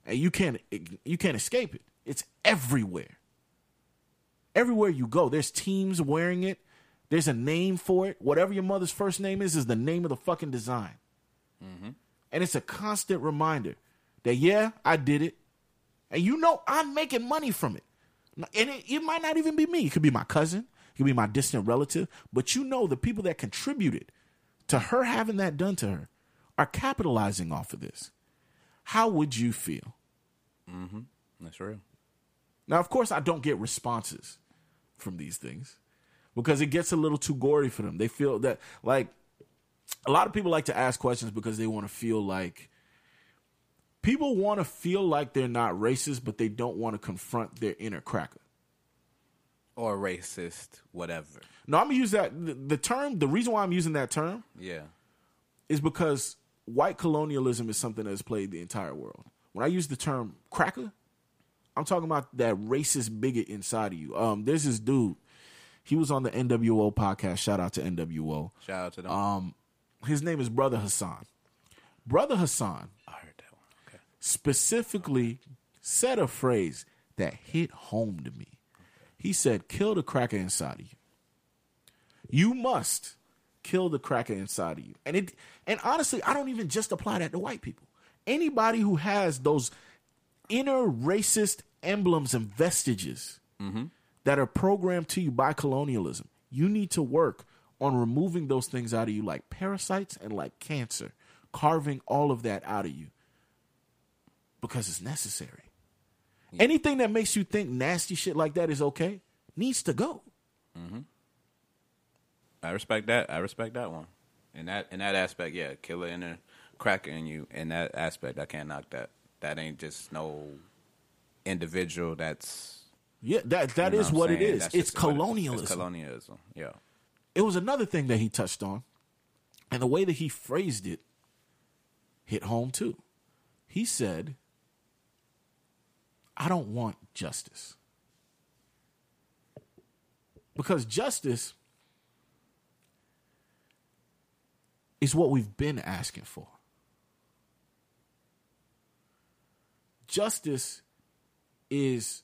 And you can't you can't escape it. It's everywhere. Everywhere you go, there's teams wearing it. There's a name for it. Whatever your mother's first name is, is the name of the fucking design. Mm-hmm. And it's a constant reminder that, yeah, I did it. And you know I'm making money from it. And it, it might not even be me. It could be my cousin. It could be my distant relative. But you know the people that contributed to her having that done to her are capitalizing off of this. How would you feel? Mm-hmm. That's real. Now, of course, I don't get responses from these things because it gets a little too gory for them. They feel that, like, a lot of people like to ask questions because they want to feel like people want to feel like they're not racist, but they don't want to confront their inner cracker. Or racist, whatever. No, I'm gonna use that the, the term. The reason why I'm using that term Yeah. is because white colonialism is something that has played the entire world. When I use the term cracker, I'm talking about that racist bigot inside of you. Um, there's this dude. He was on the NWO podcast. Shout out to NWO. Shout out to them. Um, his name is Brother Hassan. Brother Hassan I heard that one. Okay. Specifically said a phrase that hit home to me. He said, "Kill the cracker inside of you. You must kill the cracker inside of you." And it, and honestly, I don't even just apply that to white people. Anybody who has those inner racist emblems and vestiges mm-hmm. that are programmed to you by colonialism, you need to work on removing those things out of you, like parasites and like cancer, carving all of that out of you because it's necessary. Anything that makes you think nasty shit like that is okay needs to go. Mm-hmm. I respect that. I respect that one. In that in that aspect, yeah, killer inner cracker in you. In that aspect, I can't knock that. That ain't just no individual. That's Yeah, that that you know is I'm what it is. It's what it is. colonialism. It's colonialism. Yeah. it was another thing that he touched on, and the way that he phrased it hit home too. He said, I don't want justice. Because justice is what we've been asking for. Justice is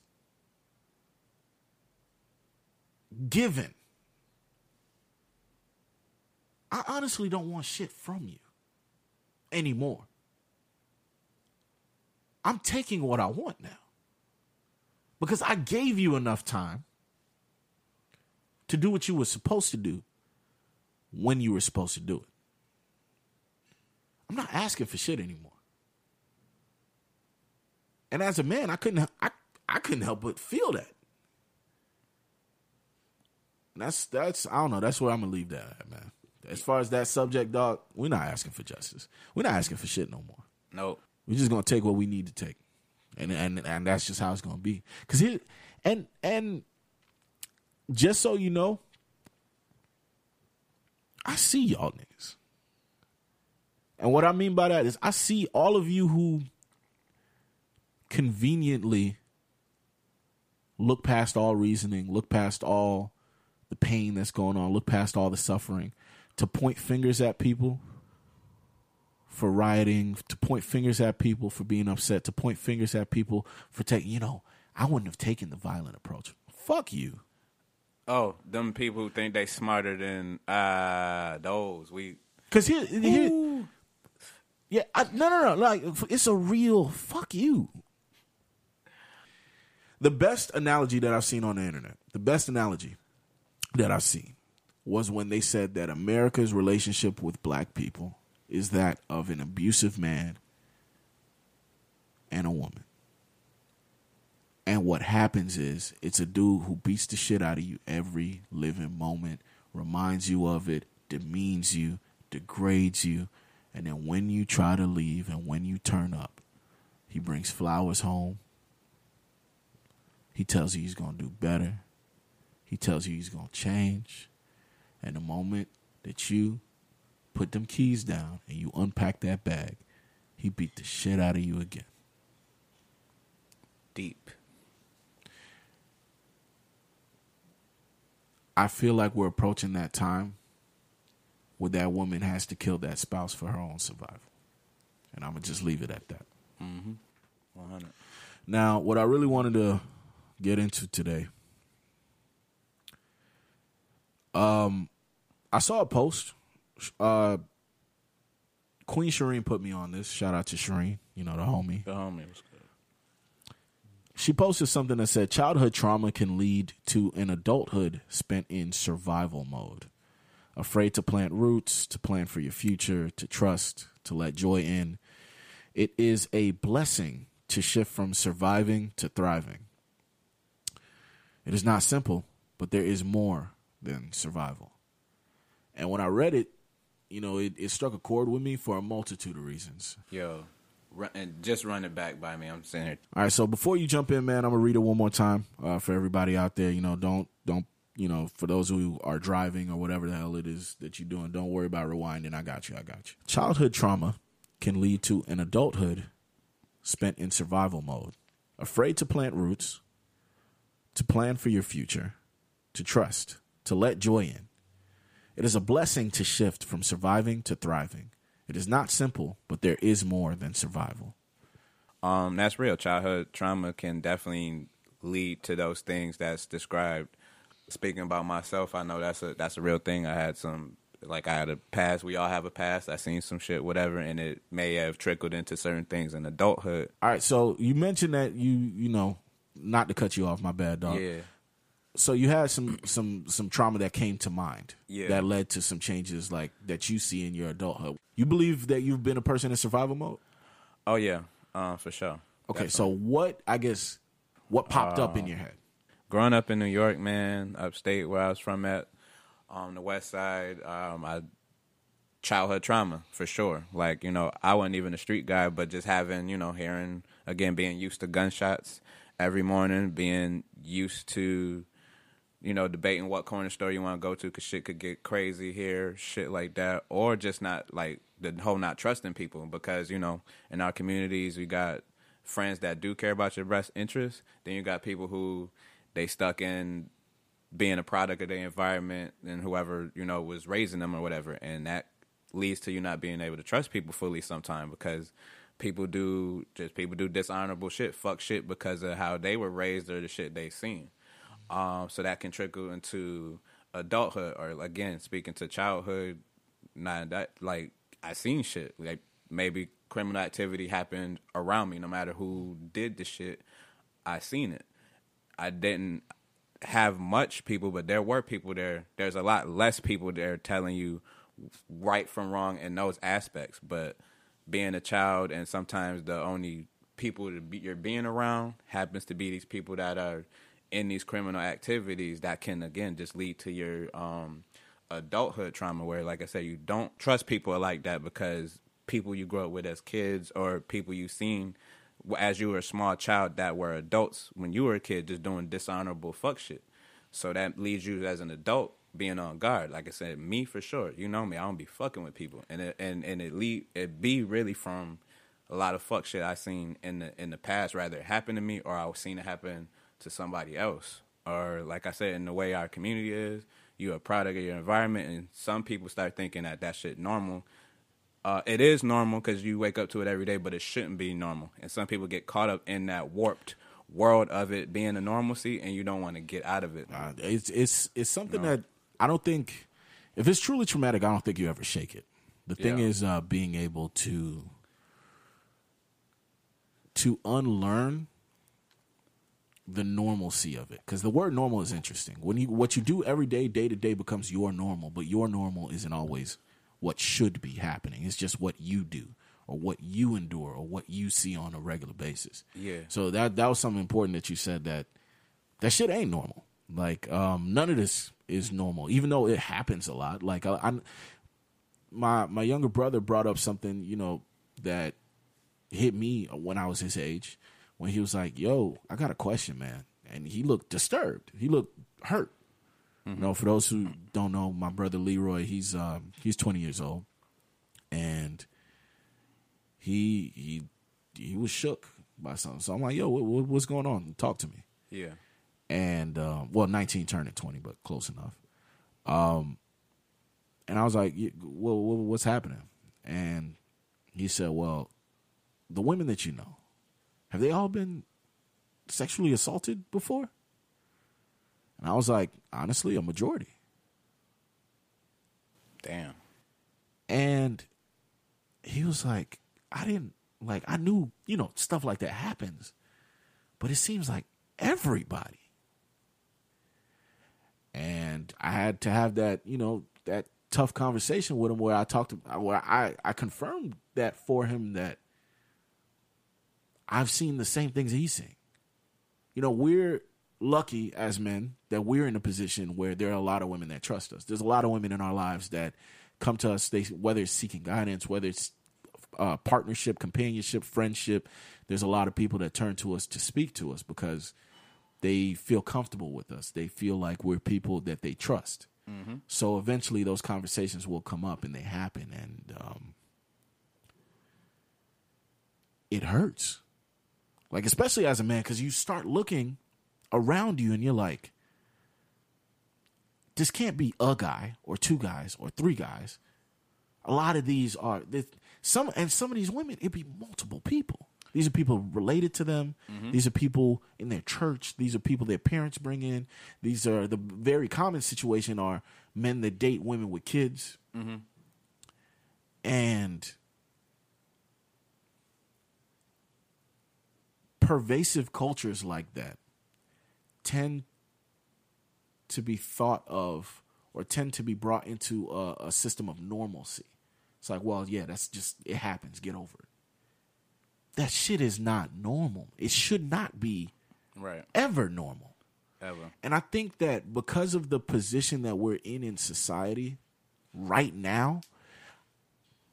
given. I honestly don't want shit from you anymore. I'm taking what I want now. Because I gave you enough time to do what you were supposed to do when you were supposed to do it. I'm not asking for shit anymore. And as a man, I couldn't I, I couldn't help but feel that. And that's that's I don't know, that's where I'm gonna leave that at, man. As far as that subject, dog, we're not asking for justice. We're not asking for shit no more. Nope. We're just gonna take what we need to take, and and and that's just how it's gonna be. Cause he and and just so you know, I see y'all niggas, and what I mean by that is I see all of you who conveniently look past all reasoning, look past all the pain that's going on, look past all the suffering, to point fingers at people for rioting, to point fingers at people for being upset, to point fingers at people for taking, you know, I wouldn't have taken the violent approach. Fuck you. Oh, them people who think they smarter than uh those. We Because here, here yeah, I, no, no, no. Like, it's a real fuck you. The best analogy that I've seen on the internet, the best analogy that I've seen was when they said that America's relationship with black people is that of an abusive man and a woman. And what happens is it's a dude who beats the shit out of you every living moment, reminds you of it, demeans you, degrades you, and then when you try to leave and when you turn up, he brings flowers home. He tells you he's going to do better. He tells you he's going to change. And the moment that you put them keys down and you unpack that bag, he beat the shit out of you again. deep. I feel like we're approaching that time where that woman has to kill that spouse for her own survival. And I'm going to just leave it at that. 100. Now, what I really wanted to get into today, um, I saw a post. Uh, Queen Shireen put me on this. Shout out to Shireen, you know the homie. The homie was good. She posted something that said childhood trauma can lead to an adulthood spent in survival mode. Afraid to plant roots, to plan for your future, to trust, to let joy in. It is a blessing to shift from surviving to thriving. It is not simple, but there is more than survival. And when I read it, you know, it, it struck a chord with me for a multitude of reasons. Yo, run, and just run it back by me. I'm saying here. All right, so before you jump in, man, I'm gonna read it one more time uh, for everybody out there. You know, don't don't you know for those who are driving or whatever the hell it is that you're doing, don't worry about rewinding. I got you. I got you. Childhood trauma can lead to an adulthood spent in survival mode, afraid to plant roots, to plan for your future, to trust, to let joy in. It is a blessing to shift from surviving to thriving. It is not simple, but there is more than survival. Um, that's real. Childhood trauma can definitely lead to those things that's described. Speaking about myself, I know that's a that's a real thing. I had some like I had a past. We all have a past. I seen some shit, whatever, and it may have trickled into certain things in adulthood. All right, so you mentioned that you you know not to cut you off, my bad dog. Yeah, So you had some some some trauma that came to mind Yeah. that led to some changes like that you see in your adulthood. You believe that you've been a person in survival mode? oh yeah, uh, for sure. Okay, so what I guess what popped up in your head? growing up in New York, man, upstate where I was from at, on the west side, um, I childhood trauma for sure. Like you know, I wasn't even a street guy, but just having you know hearing again being used to gunshots every morning, being used to you know debating what corner store you want to go to because shit could get crazy here, shit like that, or just not like the whole not trusting people because you know in our communities we got friends that do care about your best interests. Then you got people who they stuck in being a product of the environment and whoever you know was raising them or whatever, and that leads to you not being able to trust people fully sometimes because people do just people do dishonorable shit, fuck shit because of how they were raised or the shit they seen. Um, so that can trickle into adulthood or again speaking to childhood. Not that like I seen shit like maybe criminal activity happened around me. No matter who did the shit, I seen it. I didn't have much people, but there were people there. There's a lot less people there telling you right from wrong in those aspects. But being a child and sometimes the only people be, you're being around happens to be these people that are in these criminal activities that can again just lead to your um, adulthood trauma where like i said you don't trust people like that because people you grew up with as kids or people you've seen as you were a small child that were adults when you were a kid just doing dishonorable fuck shit. So that leaves you as an adult being on guard. Like i said me for sure. You know me. I don't be fucking with people. And it, and and it lead it be really from a lot of fuck shit I seen in the in the past, rather it happened to me or I seen it happen to somebody else. Or like I said, in the way our community is, you're a product of your environment, and some people start thinking that that shit normal. Uh, it is normal because you wake up to it every day, but it shouldn't be normal. And some people get caught up in that warped world of it being a normalcy, and you don't want to get out of it. Uh, it's it's it's something that I don't think if it's truly traumatic, I don't think you ever shake it. The thing Yeah. is uh, being able to to unlearn the normalcy of it because the word normal is interesting when you what you do every day day to day becomes your normal but your normal isn't always what should be happening it's just what you do or what you endure or what you see on a regular basis Yeah. so that that was something important that you said that that shit ain't normal. Like um, none of this is normal, even though it happens a lot. Like I, I, my my younger brother brought up something you know that hit me when I was his age. When he was like, "Yo, I got a question, man," and he looked disturbed. He looked hurt. You know, for those who don't know, my brother Leroy, he's um, he's twenty years old, and he he he was shook by something. So I'm like, "Yo, what, what, what's going on? Talk to me." Yeah. and um, well, 19 turning 20, but close enough. Um, and I was like, "Y- well, what's happening? And he said, well, the women that you know, have they all been sexually assaulted before? And I was like, honestly, a majority. Damn. And he was like, I didn't like I knew, you know, stuff like that happens. But it seems like everybody. And I had to have that, you know, that tough conversation with him where I talked to where I, I confirmed that for him that I've seen the same things he's seeing. You know, we're lucky as men that we're in a position where there are a lot of women that trust us. There's a lot of women in our lives that come to us, they whether it's seeking guidance, whether it's uh, partnership, companionship, friendship. There's a lot of people that turn to us to speak to us because they feel comfortable with us. They feel like we're people that they trust. So eventually, those conversations will come up and they happen, and um, it hurts. Like especially as a man, because you start looking around you and you're like, this can't be a guy or two guys or three guys. A lot of these are this- some, and some of these women, it'd be multiple people. These are people related to them. Mm-hmm. These are people in their church. These are people their parents bring in. These are the very common situation are men that date women with kids. Mm-hmm. And pervasive cultures like that tend to be thought of or tend to be brought into a, a system of normalcy. It's like, well, yeah, that's just it happens. Get over it. That shit is not normal. It should not be Right. ever normal. Ever. And I think that because of the position that we're in in society right now,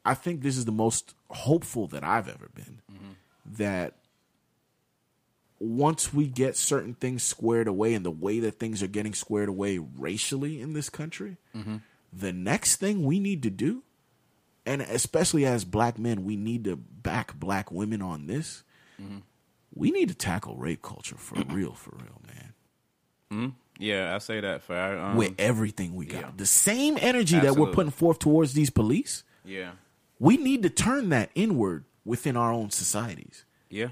I think this is the most hopeful that I've ever been. Mm-hmm. That once we get certain things squared away and the way that things are getting squared away racially in this country, mm-hmm. the next thing we need to do, and especially as black men, we need to back black women on this. Mm-hmm. We need to tackle rape culture for real, for real, man. Mm-hmm. Yeah, I say that for um, With everything we got. yeah. The same energy that we're putting forth towards these police, yeah, we need to turn that inward within our own societies yeah,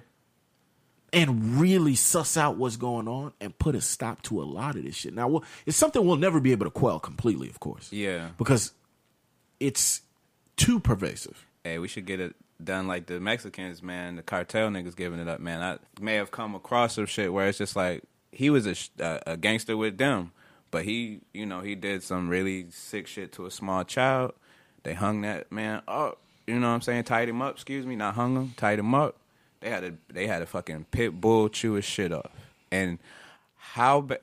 and really suss out what's going on and put a stop to a lot of this shit. Now, we'll- it's something we'll never be able to quell completely, of course. yeah. Because it's too pervasive. Hey, we should get it done like the Mexicans, man. The cartel niggas giving it up, man. I may have come across some shit where it's just like he was a, a, a gangster with them, but he, you know, he did some really sick shit to a small child. They hung that man up. You know what I'm saying? Tied him up. Excuse me, not hung him. Tied him up. They had a they had a fucking pit bull chew his shit off. And how ba-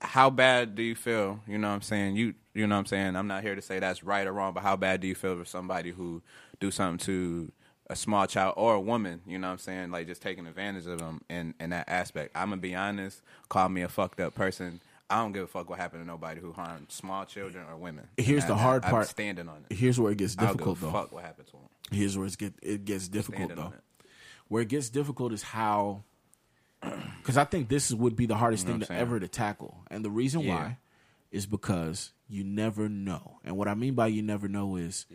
how bad do you feel? You know what I'm saying? You you know what I'm saying? I'm not here to say that's right or wrong, but how bad do you feel for somebody who do something to a small child or a woman, you know what I'm saying? Like just taking advantage of them in, in that aspect. I'm gonna be honest, call me a fucked up person. I don't give a fuck what happened to nobody who harmed small children or women. Here's the I- hard I'm part. standing on it. Here's where it gets I don't difficult, give a though. fuck what happened to them. Here's where it gets it gets difficult though. it. Where it gets difficult is how, because I think this would be the hardest You know thing to saying? ever to tackle, and the reason Yeah. why is because you never know. And what I mean by you never know is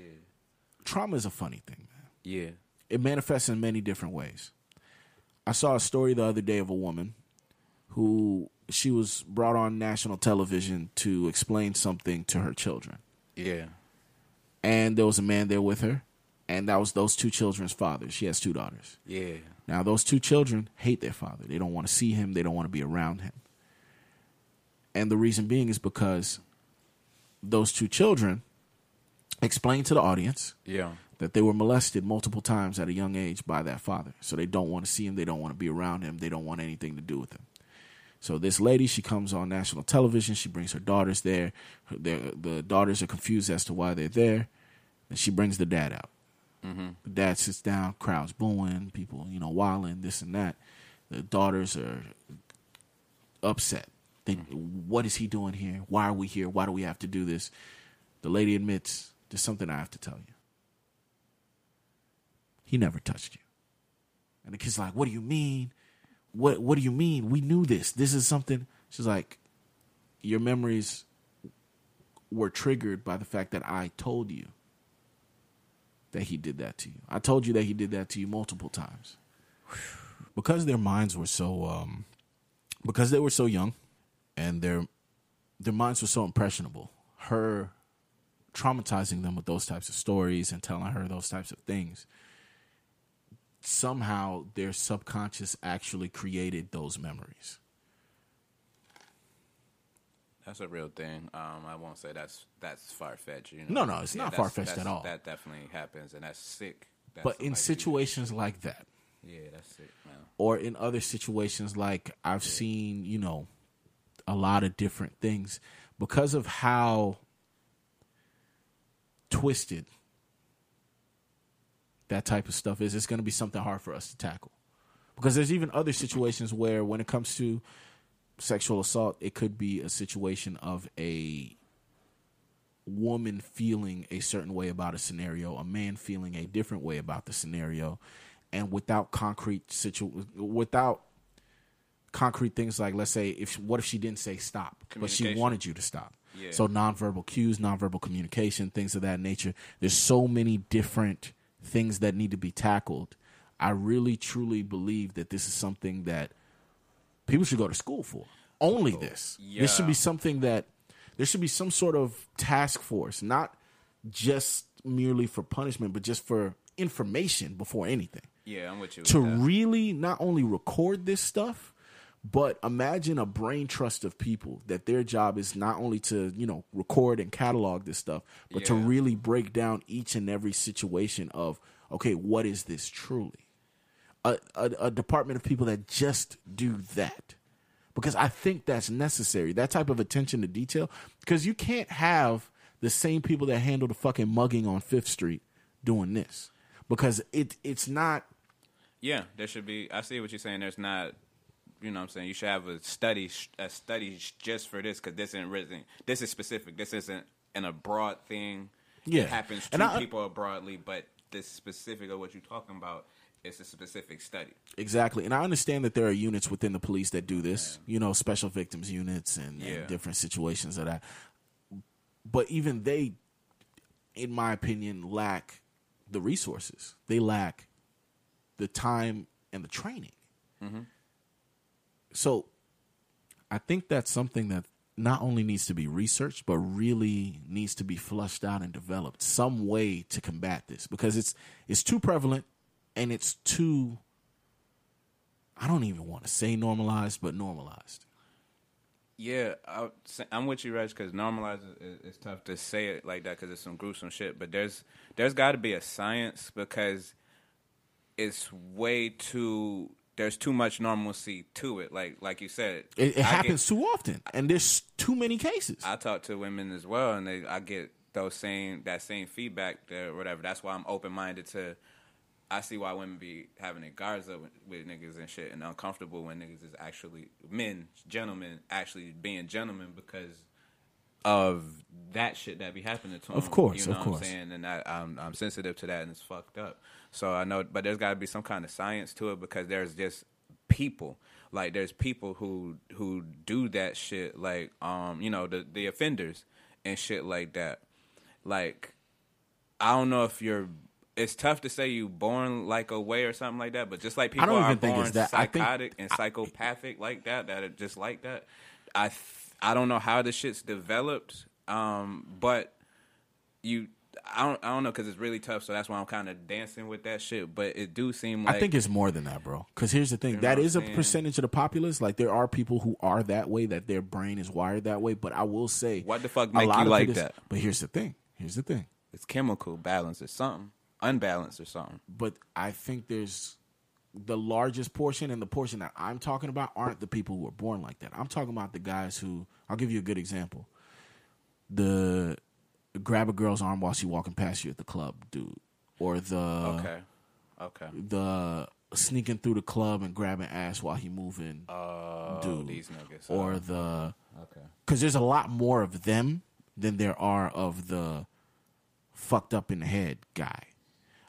trauma is a funny thing, man. Yeah. It manifests in many different ways. I saw a story the other day of a woman who she was brought on national television to explain something to her children Yeah. and there was a man there with her, and that was those two children's father. She has two daughters. Yeah. Now, those two children hate their father. They don't want to see him. They don't want to be around him. And the reason being is because those two children explained to the audience Yeah. that they were molested multiple times at a young age by that father. So they don't want to see him. They don't want to be around him. They don't want anything to do with him. So this lady, she comes on national television. She brings her daughters there. Her, the, the daughters are confused as to why they're there. And she brings the dad out. The dad sits down, crowds booing, people, you know, wilding, this and that. The daughters are upset. They, mm-hmm. What is he doing here? Why are we here? Why do we have to do this? The lady admits, there's something I have to tell you. He never touched you. And the kid's like, What do you mean? What what do you mean? We knew this. This is something she's like, Your memories were triggered by the fact that I told you that he did that to you. I told you that he did that to you multiple times. Because their minds were so um because they were so young and their their minds were so impressionable. Her traumatizing them with those types of stories and telling her those types of things somehow their subconscious actually created those memories That's a real thing. Um, I won't say that's that's far fetched. You know? No, no, it's not far-fetched at all. That definitely happens, and that's sick. That's but in situations like that yeah, that's sick, man. or in other situations like I've seen, you know, a lot of different things because of how twisted that type of stuff is. It's going to be something hard for us to tackle because there's even other situations where, when it comes to sexual assault, it could be a situation of a woman feeling a certain way about a scenario, a man feeling a different way about the scenario, and without concrete situ without concrete things like let's say if what if she didn't say stop, but she wanted you to stop. Yeah. So nonverbal cues, nonverbal communication, things of that nature. There's so many different things that need to be tackled. I really truly believe that this is something that people should go to school for. Only oh, this. This should be something that there should be some sort of task force, not just merely for punishment, but just for information before anything. Yeah, I'm with you. To with really not only record this stuff, but imagine a brain trust of people that their job is not only to, you know, record and catalog this stuff, but to really break down each and every situation of, okay, what is this truly? A, a, a department of people that just do that because I think that's necessary. That type of attention to detail because you can't have the same people that handle the fucking mugging on Fifth Street doing this because it it's not Yeah, there should be. I see what you're saying. There's not. You know what I'm saying? You should have a study, a study just for this because this isn't written. This is specific. This isn't in a broad thing. Yeah. It happens And to I- uh, people broadly, but this specific of what you're talking about is a specific study. Exactly. And I understand that there are units within the police that do this, you know, special victims units and, and different situations of that. But even they, in my opinion, lack the resources. They lack the time and the training. Mm-hmm. So I think that's something that not only needs to be researched, but really needs to be flushed out and developed some way to combat this because it's it's too prevalent and it's too I don't even want to say normalized, but normalized. Yeah, I, I'm with you, Reg, because normalized is, is tough to say it like that because it's some gruesome shit. But there's there's got to be a science because it's way too. There's too much normalcy to it. Like like you said, It, it happens Get, too often, and there's too many cases. I talk to women as well, and they I get those same that same feedback there, or whatever. That's why I'm open minded to. I see why women be having their guards up with, with niggas and shit, and uncomfortable when niggas is actually men, gentlemen, actually being gentlemen because of that shit that be happening to them. Of course, you know of what course. I'm saying, and I, I'm I'm sensitive to that, and it's fucked up. So I know, but there's got to be some kind of science to it because there's just people like there's people who who do that shit, like um you know the the offenders and shit like that. Like I don't know if you're. It's tough to say you born like a way or something like that, but just like people don't are even think it's that. I think- psychotic and psychopathic like that, that are just like that. I th- I don't know how this shit's developed, um, but you. I don't, I don't know because it's really tough, so that's why I'm kind of dancing with that shit. But it do seem like I think it's more than that, bro. Because here's the thing: know that is a percentage of the populace. Like there are people who are that way, that their brain is wired that way. But I will say, What the fuck make you like is- that? But here's the thing: here's the thing. it's chemical balance or something, unbalanced or something. But I think there's the largest portion, and the portion that I'm talking about aren't the people who were born like that. I'm talking about the guys who. I'll give you a good example. The grab a girl's arm while she's walking past you at the club, dude, or the Okay, okay. the sneaking through the club and grabbing ass while he moving, Oh, dude, these niggas. or uh, the okay. because there's a lot more of them than there are of the fucked up in the head guy.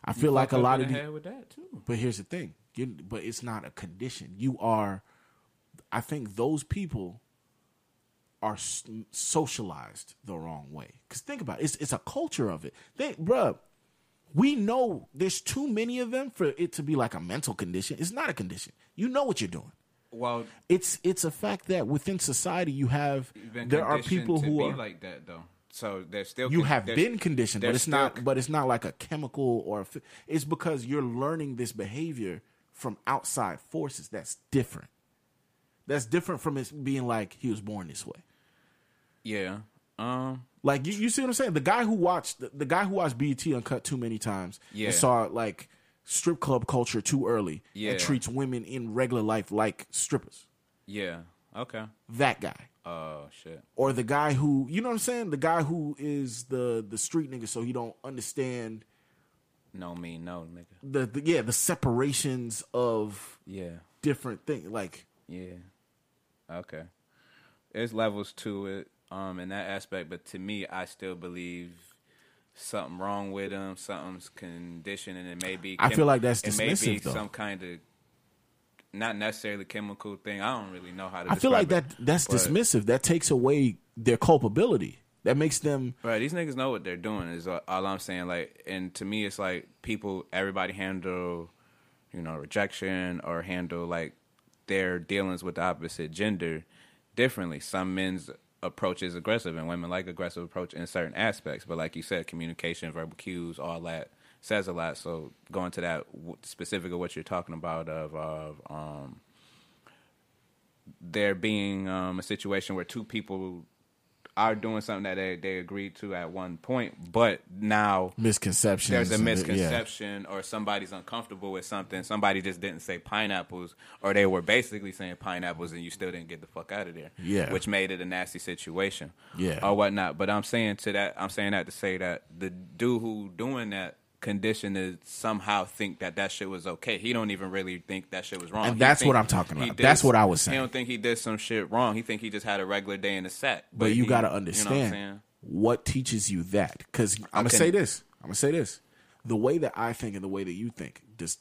I feel like a lot of the the, with that too. but here's the thing, you, but it's not a condition. You are, I think those people are socialized the wrong way. Because think about it, it's it's a culture of it. They, bruh, we know there's too many of them for it to be like a mental condition. It's not a condition. You know what you're doing. Well, It's it's a fact that within society you have there are people who are like that though. So they're still you con- have been conditioned, but it's not. But it's not like a chemical or a, it's because you're learning this behavior from outside forces. That's different. That's different from it being like he was born this way. Yeah. Um. Like you, you see what I'm saying? The guy who watched the, the guy who watched BET Uncut too many times Yeah. and saw like strip club culture too early Yeah. and treats women in regular life like strippers. Yeah. Okay. That guy. Oh shit. or the guy who you know what I'm saying, the guy who is the the street nigga, so he don't understand No me, no nigga. the, the yeah the separations of Yeah. different things. Like Yeah. Okay. There's levels to it, um, in that aspect, but to me, I still believe something wrong with him. Something's conditioning. and it may be. I feel like that's it may be dismissive, though. some kind of not necessarily chemical thing. I don't really know how to. Do it. I feel like describe that that's but- dismissive. That takes away their culpability. That makes them Right, these niggas know what they're doing. Is all all I'm saying. Like, and to me, it's like people, everybody handle, you know, rejection or handle like their dealings with the opposite gender differently. Some men's approach is aggressive, and women like aggressive approach in certain aspects. But like you said, communication, verbal cues, all that says a lot. So going to that specific of what you're talking about of of um, there being um, a situation where two people are doing something that they, they agreed to at one point, but now misconception. there's a it- yeah. misconception or somebody's uncomfortable with something. Somebody just didn't say pineapples, or they were basically saying pineapples, and you still didn't get the fuck out of there. Yeah. which made it a nasty situation. Yeah. or whatnot. But I'm saying to that, I'm saying that to say that the dude who doing that conditioned to somehow think that that shit was okay. He don't even really think that shit was wrong. And that's what I'm talking about. did- That's what I was saying. He don't think he did some shit wrong. He think he just had a regular day in the set. But, you got to you know what understand what teaches you that. Because I'm gonna say this. I'm gonna say this. The way that I think and the way that you think, does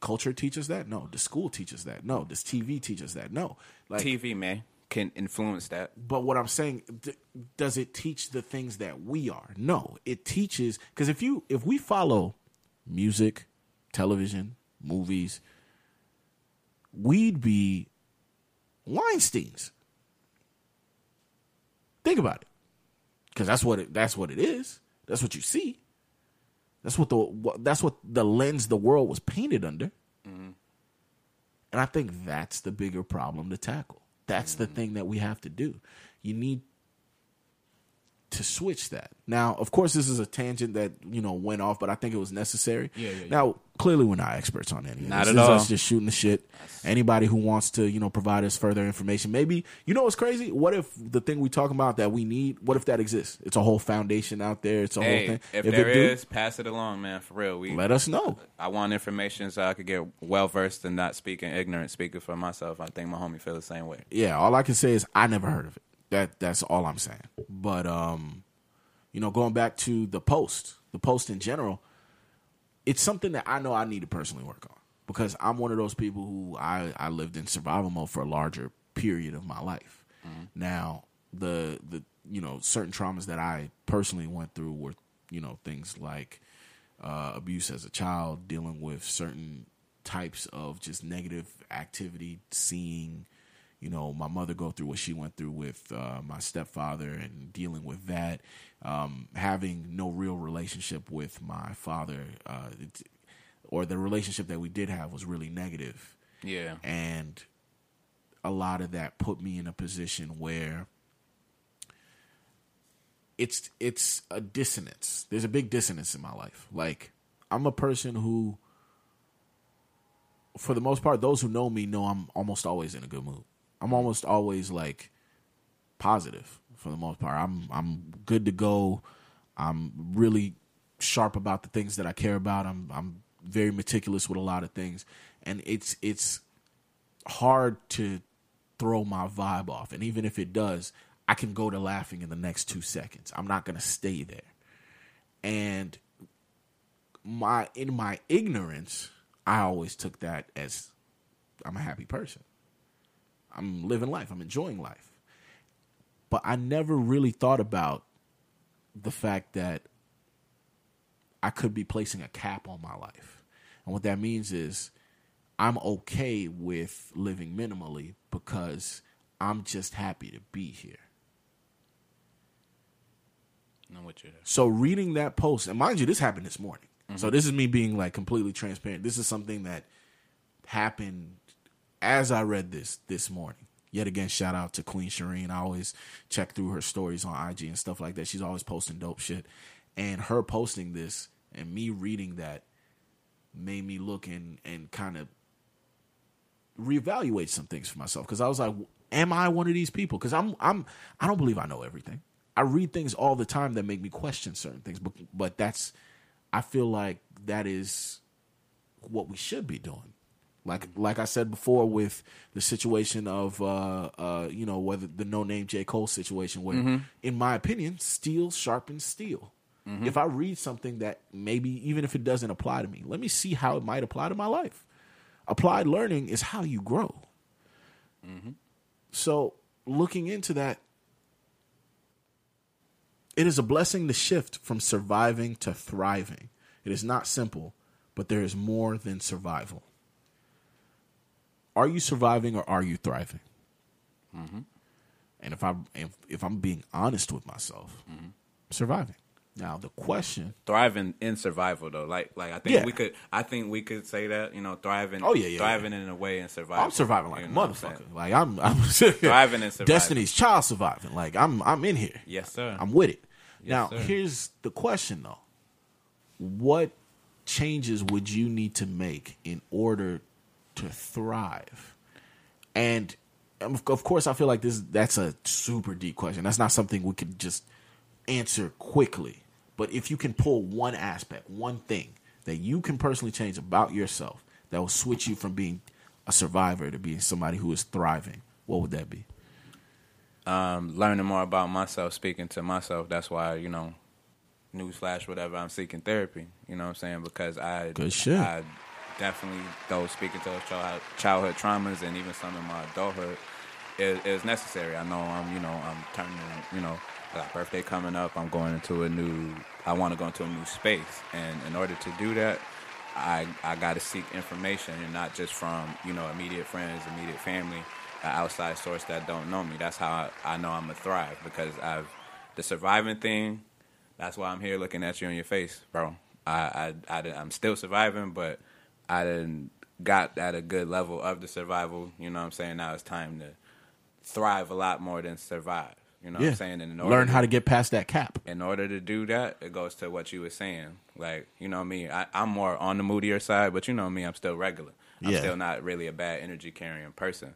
culture teach us that? No. Does school teach us that? No. Does TV teach us that? No. Like, TV man can influence that. but what I'm saying, d- does it teach the things that we are? No. It teaches because if you if we follow music, television, movies, we'd be Weinstein's. Think about it, because that's what it, that's what it is. That's what you see. That's what the what, that's what the lens the world was painted under. Mm-hmm. And I think that's the bigger problem to tackle. That's the thing that we have to do. You need to switch that. Now, of course, this is a tangent that you know went off, but I think it was necessary. Yeah, yeah, yeah. Now, clearly, we're not experts on any. of Not this. at is all. us just shooting the shit. Anybody who wants to, you know, provide us further information, maybe you know what's crazy. What if the thing we talking about that we need? What if that exists? It's a whole foundation out there. It's a whole thing. if, it there do, pass it along, man. For real, we let us know. I want information so I could get well versed and not speaking ignorant, speaking for myself. I think my homie feel the same way. yeah, all I can say is I never heard of it. That that's all I'm saying. But um, you know, going back to the post, the post in general, it's something that I know I need to personally work on because I'm one of those people who I I lived in survival mode for a larger period of my life. Now, the the you know certain traumas that I personally went through were you know things like uh, abuse as a child, dealing with certain types of just negative activity, seeing, you know, my mother go through what she went through with uh, my stepfather and dealing with that, um, having no real relationship with my father, uh, or the relationship that we did have was really negative Yeah, and a lot of that put me in a position where it's it's a dissonance. There's a big dissonance in my life. Like I'm a person who for the most part those who know me know I'm almost always in a good mood. I'm almost always like positive for the most part. I'm I'm good to go. I'm really sharp about the things that I care about. I'm I'm very meticulous with a lot of things and it's it's hard to throw my vibe off. And even if it does, I can go to laughing in the next two seconds. I'm not gonna stay there. And my in my ignorance, I always took that as I'm a happy person. I'm living life. I'm enjoying life. But I never really thought about the fact that I could be placing a cap on my life. And what that means is I'm okay with living minimally because I'm just happy to be here. what you're. So reading that post, and mind you, this happened this morning. So this is me being like completely transparent. This is something that happened as I read this this morning. Yet again, shout out to Queen Shireen. I always check through her stories on IG and stuff like that. She's always posting dope shit. And her posting this and me reading that made me look and and kind of reevaluate some things for myself because I was like, am I one of these people? Because I'm I'm I don't believe I know everything. I read things all the time that make me question certain things, but but that's I feel like that is what we should be doing. Like like I said before with the situation of uh uh you know whether the Noname J Cole situation where in my opinion steel sharpens steel. If I read something that maybe even if it doesn't apply to me, let me see how it might apply to my life. Applied learning is how you grow. So looking into that, it is a blessing to shift from surviving to thriving. It is not simple, but there is more than survival. Are you surviving or are you thriving? And if I if, if I'm being honest with myself, surviving. Now the question, thriving in survival though. Like like I think Yeah. we could I think we could say that, you know, thriving Oh, yeah, yeah, thriving in a way and surviving. I'm surviving like You a know I'm motherfucker. Like I'm, I'm Thriving and surviving. Destiny's Child surviving. Like I'm, I'm in here. Yes, sir. I'm with it. now, sir. here's the question though: What changes would you need to make in order to thrive? And um, of of course, I feel like this that's a super deep question. That's not something we could just answer quickly. But if you can pull one aspect, one thing that you can personally change about yourself that will switch you from being a survivor to being somebody who is thriving, what would that be? um, learning more about myself, speaking to myself. That's why you know, newsflash, whatever. I'm seeking therapy. You know what I'm saying? Because I, Good shit. I definitely those speaking to those childhood traumas and even some in my adulthood is, necessary. I know I'm, you know, I'm turning, you know, I got birthday coming up. I'm going into a new. I want to go into a new space, and in order to do that. I, I got to seek information and not just from you know immediate friends, immediate family, an outside source that don't know me. That's how I, I know I'm gonna thrive because I've the surviving thing. That's why I'm here looking at you in your face, bro. I I, I am still surviving, but I didn't got at a good level of the survival. You know what I'm saying? Now it's time to thrive a lot more than survive. You know what I'm saying? And in order learn how to get past that cap. in order to do that, it goes to what you were saying. Like, you know me, I, I'm more on the moodier side, but you know me, I'm still regular. I'm Yeah. still not really a bad energy carrying person.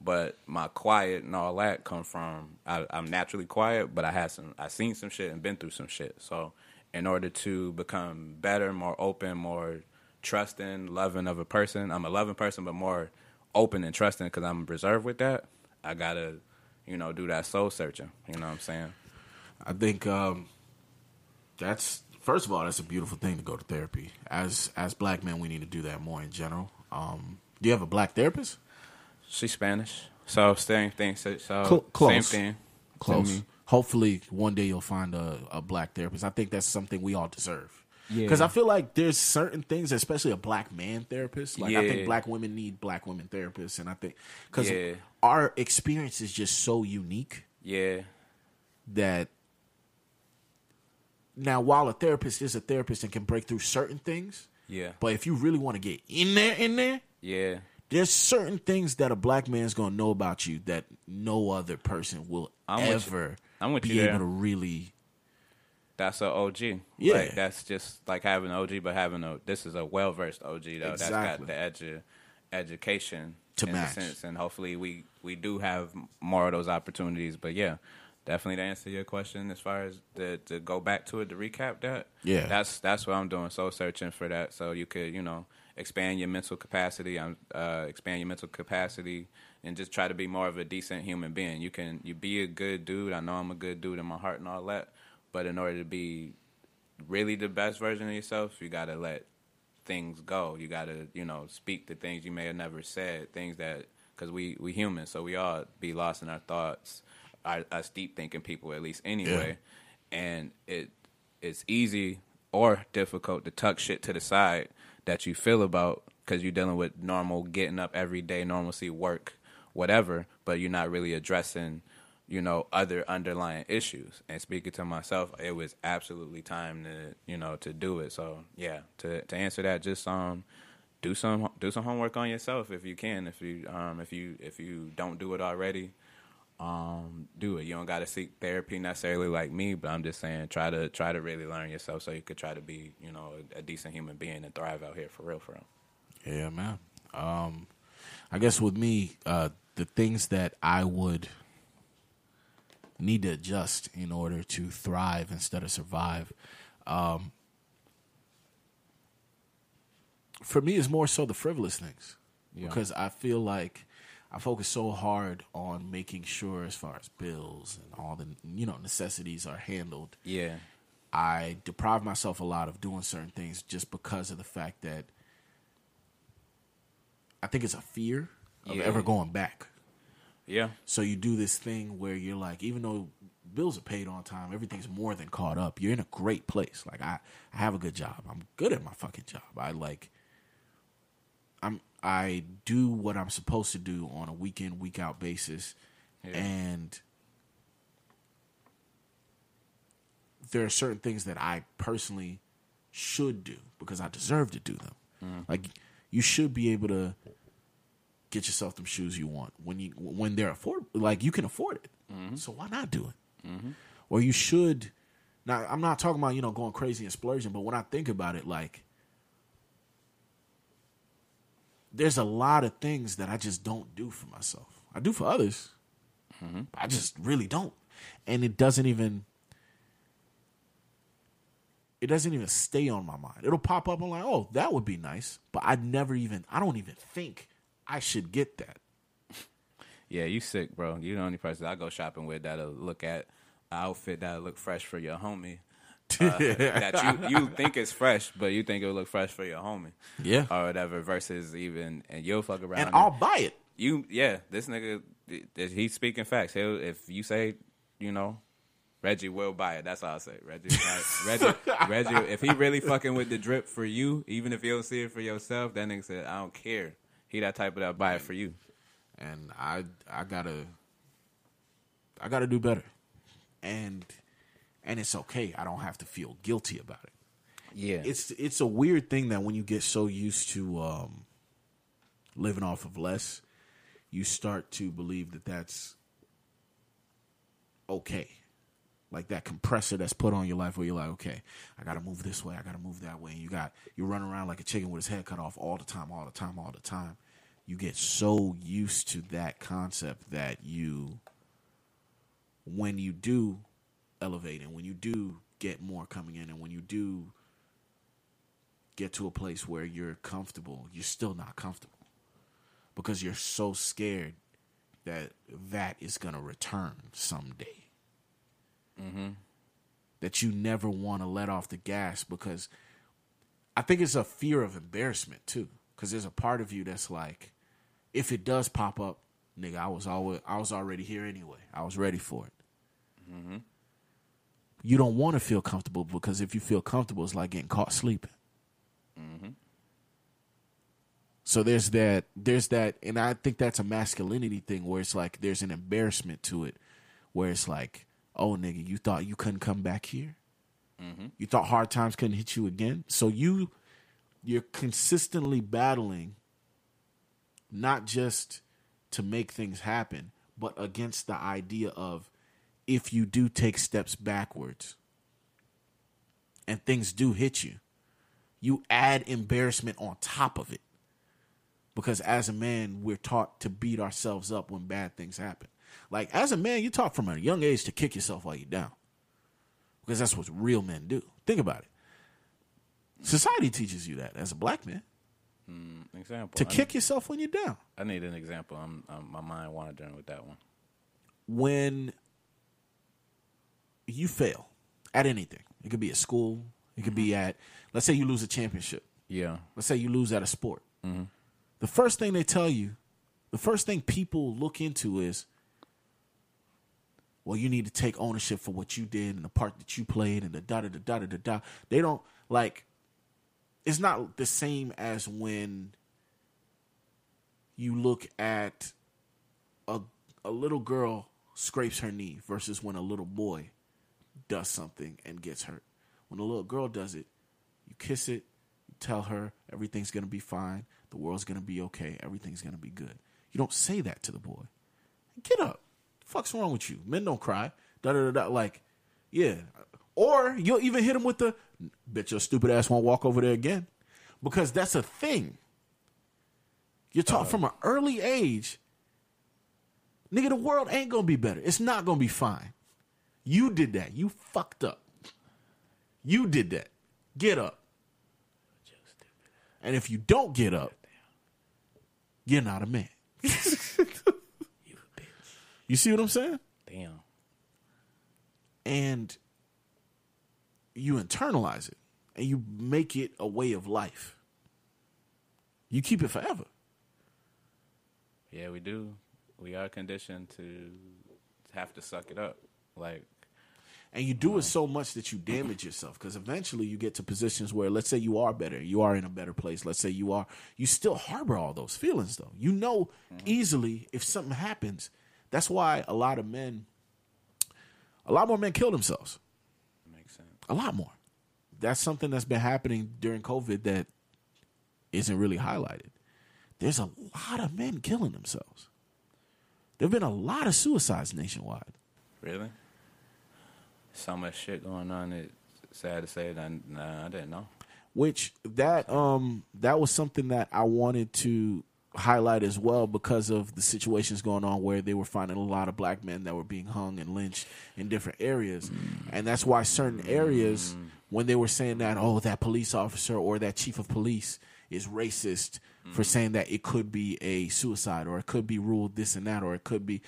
But my quiet and all that come from I, I'm naturally quiet, but I had some I seen some shit and been through some shit. So in order to become better, more open, more trusting, loving of a person, I'm a loving person, but more open and trusting because I'm reserved with that. I gotta, you know, do that soul searching. You know what I'm saying? I think um, that's first of all, that's a beautiful thing to go to therapy. As as black men, we need to do that more in general. Um, do you have a black therapist? She's Spanish, so same thing. So, so Cl- close. same thing. Close. To. Hopefully, one day you'll find a, a black therapist. I think that's something we all deserve. Yeah. Because I feel like there's certain things, especially a black man therapist. Like I think black women need black women therapists, and I think because Yeah. our experience is just so unique Yeah, that now while a therapist is a therapist and can break through certain things, yeah, but if you really want to get in there, in there, yeah, there's certain things that a black man's gonna know about you that no other person will I'm with you. ever I'm with be you able to really. That's an OG. Yeah. Like, that's just like having an OG, but having a this is a well versed OG though. That's Exactly. got the edu- education To in match. a sense, and hopefully we we do have more of those opportunities. But yeah. Definitely to answer your question, as far as the, to go back to it to recap that, Yeah. that's that's what I'm doing. So searching for that, so you could you know expand your mental capacity. I'm uh, expand your mental capacity and just try to be more of a decent human being. You can you be a good dude. I know I'm a good dude in my heart and all that, but in order to be really the best version of yourself, you got to let things go. You got to you know speak the things you may have never said, things that because we we human, so we all be lost in our thoughts. Our, us deep thinking people, at least anyway, and it it's easy or difficult to tuck shit to the side that you feel about because you're dealing with normal getting up every day, normalcy, work, whatever, but you're not really addressing, you know, other underlying issues. And speaking to myself, it was absolutely time to, you know, to do it. So yeah, to to answer that, just um, do some do some homework on yourself if you can. If you um if you if you don't do it already, um, do it. You don't got to seek therapy necessarily like me, but I'm just saying try to try to really learn yourself so you could try to be, you know, a, a decent human being and thrive out here for real, for real. Yeah, man. Um, I guess with me, uh, the things that I would need to adjust in order to thrive instead of survive, um, for me, it's more so the frivolous things because I feel like I focus so hard on making sure, as far as bills and all the you know necessities are handled. Yeah, I deprive myself a lot of doing certain things just because of the fact that I think it's a fear of Yeah. ever going back. Yeah, So you do this thing where you're like, even though bills are paid on time, everything's more than caught up. You're in a great place. Like I, I have a good job. I'm good at my fucking job. I like I'm I do what I'm supposed to do on a week in, week out basis. Yeah. And there are certain things that I personally should do because I deserve to do them. Mm-hmm. Like you should be able to get yourself them shoes you want when you when they're afford like you can afford it. Mm-hmm. So why not do it? Mm-hmm. Or you should. Now I'm not talking about you know going crazy and splurging, but when I think about it, like there's a lot of things that I just don't do for myself. I do for others. Mm-hmm. I just really don't, and it doesn't even. it doesn't even stay on my mind. It'll pop up. I'm like, oh, that would be nice, but I never even. I don't even think I should get that. Yeah, you sick, bro. You the only person I go shopping with that'll look at an outfit that'll look fresh for your homie. Uh, that you, you think is fresh, but you think it'll look fresh for your homie. Yeah. Or whatever, versus even, and you'll fuck around. and I'll buy it. you, yeah, this nigga, he's speaking facts. He'll, if you say, you know, Reggie will buy it. That's all I say. Reggie, Reggie, Reggie, if he really fucking with the drip for you, even if you don't see it for yourself, that nigga said, I don't care. He that type of that buy it for you. and I I gotta I gotta do better, and and it's okay. I don't have to feel guilty about it. Yeah. It's it's a weird thing that when you get so used to um, living off of less, you start to believe that that's okay. Like that compressor that's put on your life, where you're like, okay, I gotta move this way, I gotta move that way. And you got you run around like a chicken with his head cut off all the time, all the time, all the time. You get so used to that concept that you, when you do elevate and when you do get more coming in and when you do get to a place where you're comfortable, you're still not comfortable because you're so scared that that is going to return someday. Mm-hmm. That you never want to let off the gas because I think it's a fear of embarrassment too. Because there's a part of you that's like, if it does pop up, nigga, I was always I was already here anyway. I was ready for it. Mm-hmm. You don't want to feel comfortable because if you feel comfortable, it's like getting caught sleeping. Mm-hmm. So there's that, there's that, and I think that's a masculinity thing where it's like there's an embarrassment to it, where it's like, oh nigga, you thought you couldn't come back here, mm-hmm. you thought hard times couldn't hit you again, so you, you're consistently battling, not just to make things happen, but against the idea of if you do take steps backwards, and things do hit you, you add embarrassment on top of it. Because as a man we're taught to beat ourselves up when bad things happen. Like as a man you taught from a young age to kick yourself while you're down. Because that's what real men do. Think about it. Society teaches you that as a black man Mm, example. to I kick yourself when you're down I need an example. I'm, I'm my mind wandering with that one. when you fail at anything it could be at school it could be mm-hmm. at let's say you lose a championship Yeah. let's say you lose at a sport mm-hmm. the first thing they tell you the first thing people look into is well you need to take ownership for what you did and the part that you played and the da da da da da da they don't like it's not the same as when you look at a a little girl scrapes her knee versus when a little boy does something and gets hurt. When a little girl does it, you kiss it, you tell her everything's going to be fine, the world's going to be okay, everything's going to be good. You don't say that to the boy. Get up. The fuck's wrong with you? Men don't cry. Da da da da. Like, yeah. Or you'll even hit him with the, bet your stupid ass won't walk over there again. Because that's a thing. You're taught from an early age, nigga, the world ain't gonna be better. It's not gonna be fine. You did that. You fucked up. You did that. Get up. And if you don't get up, you're not a man. you see what I'm saying? Damn. And you internalize it and you make it a way of life. You keep it forever. Yeah, we do. We are conditioned to have to suck it up. Like, and you do it so much that you damage yourself because eventually you get to positions where let's say you are better you are in a better place let's say you are you still harbor all those feelings though you know mm-hmm. easily if something happens that's why a lot of men a lot more men kill themselves. A lot more that's something that's been happening during covid that isn't really highlighted there's a lot of men killing themselves there have been a lot of suicides nationwide Really? So much shit going on. It's sad to say that nah, I didn't know. which that um that was something that I wanted to highlight as well because of the situations going on where they were finding a lot of black men that were being hung and lynched in different areas. And that's why certain areas when they were saying that oh that police officer or that chief of police is racist for saying that it could be a suicide or it could be ruled this and that or it could be.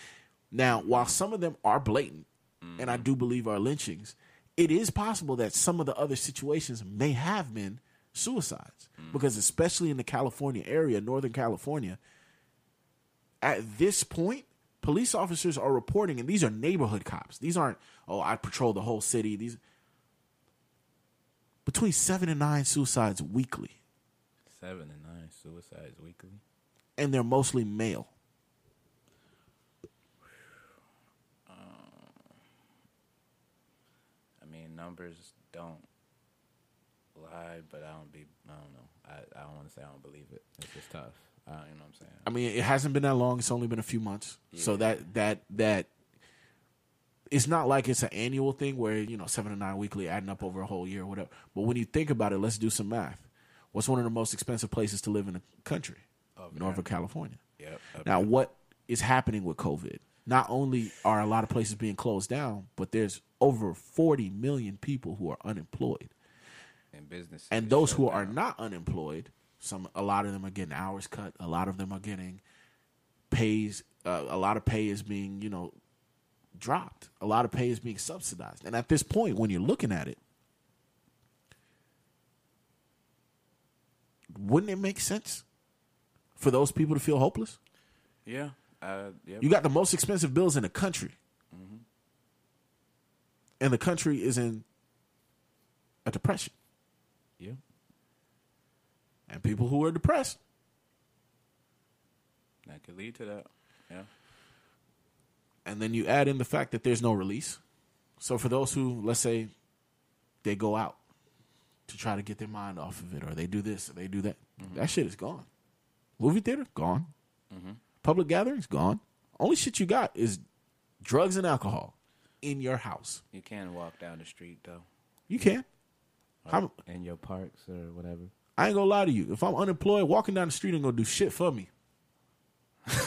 Now while some of them are blatant and I mm-hmm. do believe are lynchings, it is possible that some of the other situations may have been suicides because especially in the California area, Northern California, at this point, police officers are reporting, and these are neighborhood cops. These aren't, oh, I patrol the whole city. These between seven and nine suicides weekly, Seven and nine suicides weekly. and they're mostly male. Um, I mean, numbers don't lie, but I don't be. I don't know. I, I don't want to say I don't believe it. It's just tough. I don't, you know what I'm saying? I mean, it hasn't been that long. It's only been a few months. So that that that it's not like it's an annual thing where you know seven to nine weekly adding up over a whole year or whatever. But when you think about it, let's do some math. What's one of the most expensive places to live in the country? Northern California. Yep. up Now, what is happening with COVID? Not only are a lot of places being closed down, but there's over 40 million people who are unemployed. In business And those who are not unemployed, some a lot of them are getting hours cut. A lot of them are getting pays. Uh, a lot of pay is being you know dropped. A lot of pay is being subsidized. And at this point, when you're looking at it, wouldn't it make sense for those people to feel hopeless? yeah, uh, yeah. You got the most expensive bills in the country. And the country is in a depression. And people who are depressed, That could lead to that. Yeah. and then you add in the fact that there's no release. So for those who, let's say, they go out to try to get their mind off of it, or they do this, or they do that, mm-hmm. that shit is gone. Movie theater gone. Mm-hmm. Public gatherings gone. Only shit you got is drugs and alcohol in your house. You can walk down the street though, You can. I'm, in your parks or whatever. I ain't gonna lie to you. If I'm unemployed, walking down the street ain't gonna do shit for me.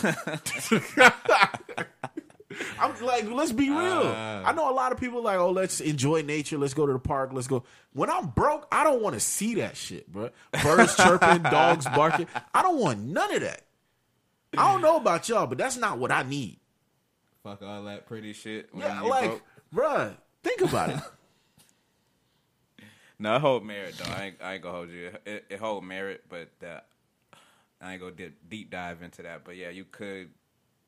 I'm like, let's be real. Uh. I know a lot of people like, oh, let's enjoy nature. Let's go to the park. Let's go. When I'm broke, I don't want to see that shit, bro. Birds chirping, dogs barking. I don't want none of that. I don't know about y'all, but that's not what I need. Fuck all that pretty shit. Yeah, like, broke. bruh, think about it. No, it hold merit though. I ain't, I ain't gonna hold you. It, it hold merit, but that I ain't gonna dip, deep dive into that. But yeah, you could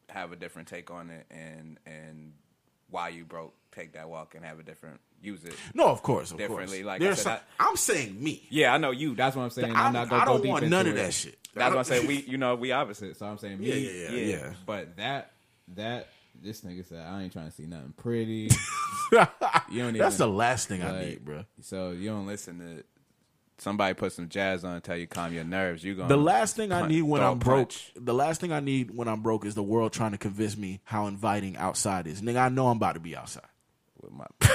have a different take on it, and and why you broke, take that walk and have a different use it. No, of course, of Differently, course. like I There's said, some, I'm saying me. Yeah, I know you. That's what I'm saying. I'm, I'm- not gonna I go don't deep want none of that shit. That's what I'm saying. We, you know, we opposite. So I'm saying me. Yeah, yeah, yeah, yeah. But that that this nigga said I ain't trying to see nothing pretty. You don't That's the last thing I need, bro. So you don't listen to somebody put some jazz on and tell you calm your nerves. You going The last thing I need when I'm broke, punch. the last thing I need when I'm broke is the world trying to convince me how inviting outside is. Nigga, I know I'm about to be outside. with my.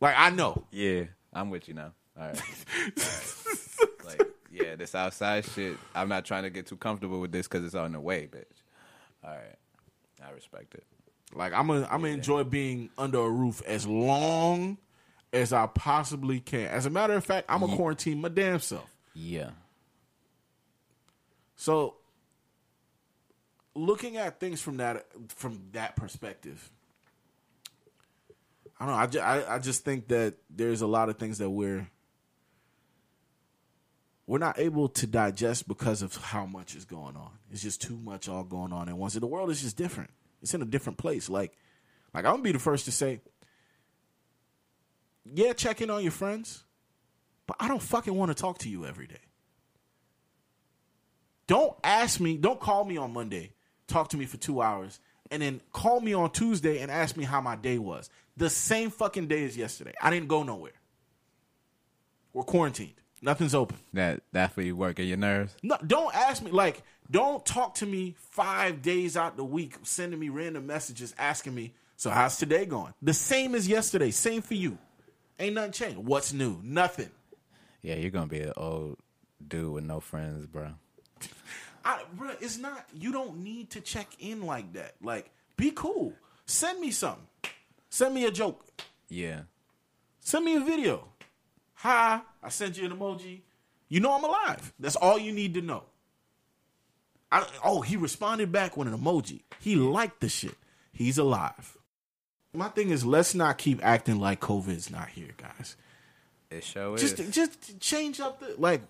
Like I know. yeah, I'm with you now. All right. like yeah, this outside shit. I'm not trying to get too comfortable with this because it's on the way, bitch. All right, I respect it. Like I'm gonna I'm gonna enjoy being under a roof as long as I possibly can. As a matter of fact, I'm gonna quarantine my damn self. Yeah. So looking at things from that from that perspective, I don't know. I just, I, I just think that there's a lot of things that we're we're not able to digest because of how much is going on. It's just too much all going on at once. And the world is just different. It's in a different place. Like, like I'm gonna be the first to say, yeah, check in on your friends, but I don't fucking want to talk to you every day. Don't ask me, don't call me on Monday, talk to me for two hours, and then call me on Tuesday and ask me how my day was. The same fucking day as yesterday. I didn't go nowhere. We're quarantined. Nothing's open. That that's where you working your nerves. No, don't ask me. Like, don't talk to me five days out the week, sending me random messages asking me, "So how's today going?" The same as yesterday. Same for you. Ain't nothing changed. What's new? Nothing. Yeah, you're gonna be an old dude with no friends, bro. I, bro, it's not. You don't need to check in like that. Like, be cool. Send me something. Send me a joke. Yeah. Send me a video. Hi, I sent you an emoji. You know I'm alive. That's all you need to know. I, oh, he responded back with an emoji. He liked the shit. He's alive. My thing is, let's not keep acting like COVID's not here, guys. It show Just, is. just change up the like.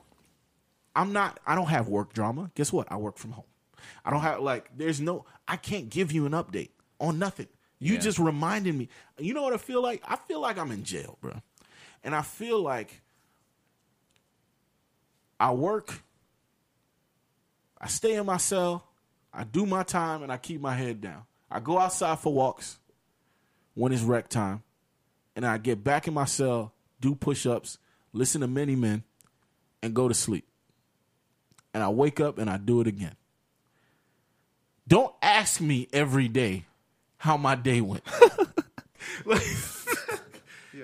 I'm not. I don't have work drama. Guess what? I work from home. I don't have like. There's no. I can't give you an update on nothing. You Yeah. just reminded me. You know what I feel like? I feel like I'm in jail, bro. And I feel like I work. I stay in my cell. I do my time and I keep my head down. I go outside for walks when it's rec time, and I get back in my cell, do push ups, listen to many men, and go to sleep. And I wake up and I do it again. Don't ask me every day how my day went. Like,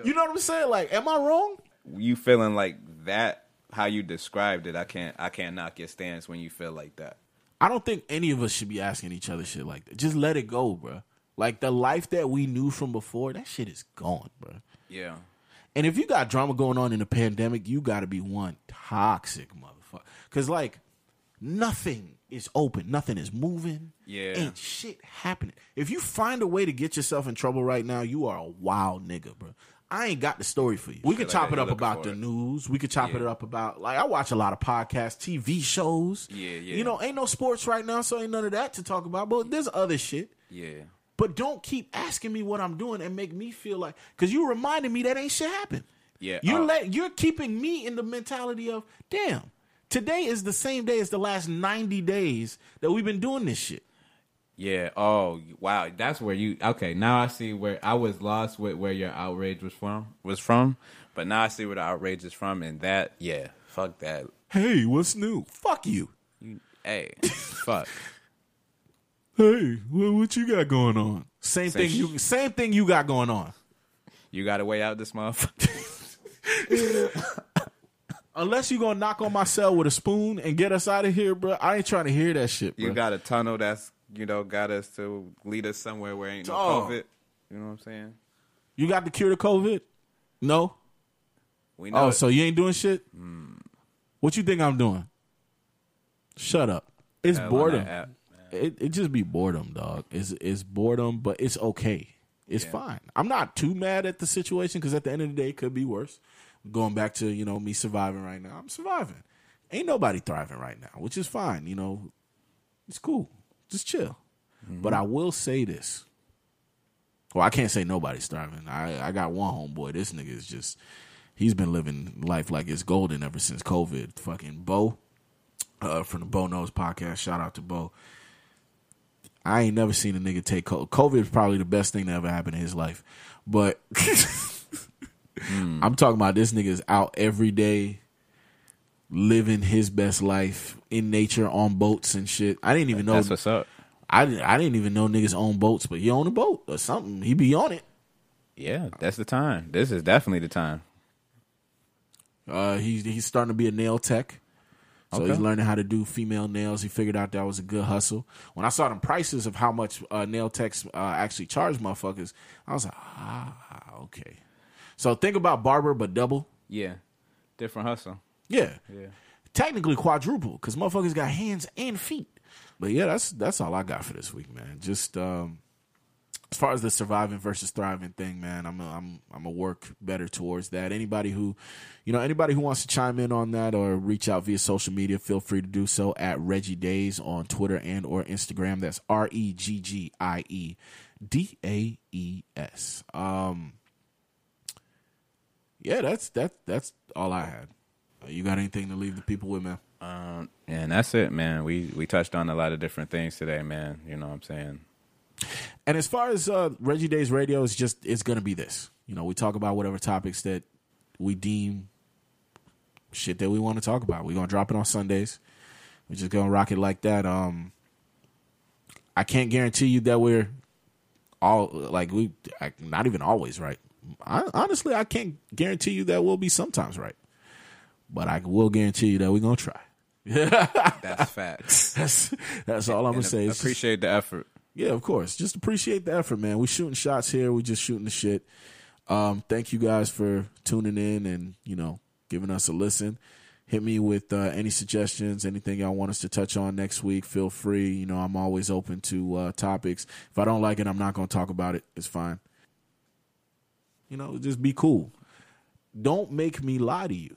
you know what I'm saying? Like, am I wrong? you feeling like that? How you described it, I can't. I can't knock your stance when you feel like that. I don't think any of us should be asking each other shit like that. Just let it go, bro. Like the life that we knew from before, that shit is gone, bro. Yeah. And if you got drama going on in the pandemic, you got to be one toxic motherfucker. Cause like nothing is open, nothing is moving. Yeah. ain't shit happening. If you find a way to get yourself in trouble right now, you are a wild nigga, bro. I ain't got the story for you. We can chop that it up about the it. news. We could chop it up about like I watch a lot of podcasts, TV shows. Yeah, yeah. You know, ain't no sports right now, so ain't none of that to talk about. But there's other shit. Yeah. But don't keep asking me what I'm doing and make me feel like because you reminded me that ain't shit happened. Yeah, you're uh, let you're keeping me in the mentality of damn. Today is the same day as the last 90 days that we've been doing this shit. Yeah. Oh, wow. That's where you. Okay. Now I see where I was lost with where your outrage was from. Was from, but now I see where the outrage is from, and that. Yeah. Fuck that. Hey, what's new? Fuck you. You. Hey. fuck. Hey, what, what you got going on? Same Same thing you same thing you got going on. You got a way out this motherfucker. Unless you gonna knock on my cell with a spoon and get us out of here, bro. I ain't trying to hear that shit, bro. you got a tunnel that's you know got us to lead us somewhere where ain't no Oh. COVID. You know what I'm saying? You got the cure to COVID? No. We oh, know. Oh, it. so you ain't doing shit? Hmm. What you think I'm doing? Shut up. It's Hell boredom. app. It it just be boredom, dog. It's it's boredom, but it's okay. It's fine. I'm not too mad at the situation because at the end of the day, it could be worse. Going back to you know me surviving right now, I'm surviving. Ain't nobody thriving right now, which is fine. You know, it's cool. Just chill. But I will say this. Well, I can't say nobody's starving. I I got one homeboy. This nigga is just he's been living life like it's golden ever since COVID. Fucking Bo, uh, from the Bo Knows podcast. Shout out to Bo. I ain't never seen a nigga take COVID. COVID is probably the best thing that ever happened in his life. But I'm talking about this nigga's out every day, living his best life in nature on boats and shit. I didn't even know. That's what's up. I didn't. I didn't even know niggas own boats, but he own a boat or something. He be on it. Yeah, that's the time. This is definitely the time. Uh, he's he's starting to be a nail tech. So Okay. he's learning how to do female nails. He figured out that was a good hustle. When I saw the prices of how much uh, nail techs uh, actually charge motherfuckers, I was like, ah, okay. So think about barber, but double. Yeah, different hustle. Yeah, Yeah. technically quadruple because motherfuckers got hands and feet. But yeah, that's that's all I got for this week, man. Just um, as far as the surviving versus thriving thing, man, I'm a, I'm I'm a work better towards that. Anybody who, you know, anybody who wants to chime in on that or reach out via social media, feel free to do so at Reggie Daes on Twitter and or Instagram. That's R E G G I E D A E S. Um, yeah, that's that that's all I had. Uh, You got anything to leave the people with, man? Um, and that's it, man. We we touched on a lot of different things today, man. You know what I'm saying? And as far as uh, Reggie Daes Radio, is just it's gonna be this. You know, we talk about whatever topics that we deem shit that we want to talk about. We're gonna drop it on Sundays. We're just gonna rock it like that. Um, I can't guarantee you that we're all like we I, not even always right. I, honestly, I can't guarantee you that we'll be sometimes right, but I will guarantee you that we're gonna try. That's facts. That's that's all I'm gonna And say. It's just- appreciate the effort. yeah, of course. Just appreciate the effort, man. We shooting shots here. We just shooting the shit. Um, thank you guys for tuning in and you know giving us a listen. Hit me with uh, any suggestions, anything y'all want us to touch on next week. Feel free. You know, I'm always open to uh, topics. If I don't like it, I'm not going to talk about it. It's fine. You know, just be cool. Don't make me lie to you.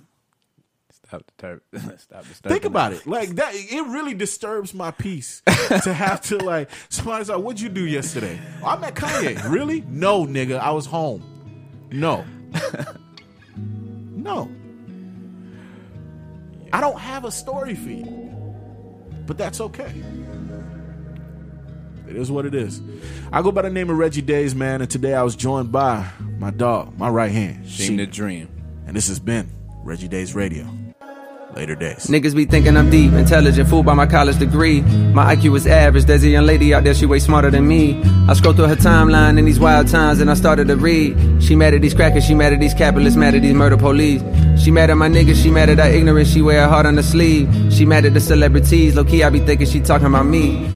Stop the ter- Stop disturbing Think about it. Like that it really disturbs my peace to have to like somebody's like, What'd you do yesterday? "Oh, I met Kanye. Really? No, nigga. I was home. No. no. I don't have a story for you. But that's okay. It is what it is. I go by the name of Reggie Daes, man, and today I was joined by my dog, my right hand. Seem the dream. And this has been Reggie Daes Radio. Later days. Niggas be thinking I'm deep, intelligent, fooled by my college degree. My IQ is average, there's a young lady out there, she way smarter than me. I scroll through her timeline in these wild times and I started to read. She mad at these crackers, she mad at these capitalists, mad at these murder police. She mad at my niggas, she mad at our ignorance, she wear her heart on the sleeve. She mad at the celebrities, low key I be thinking she talking about me.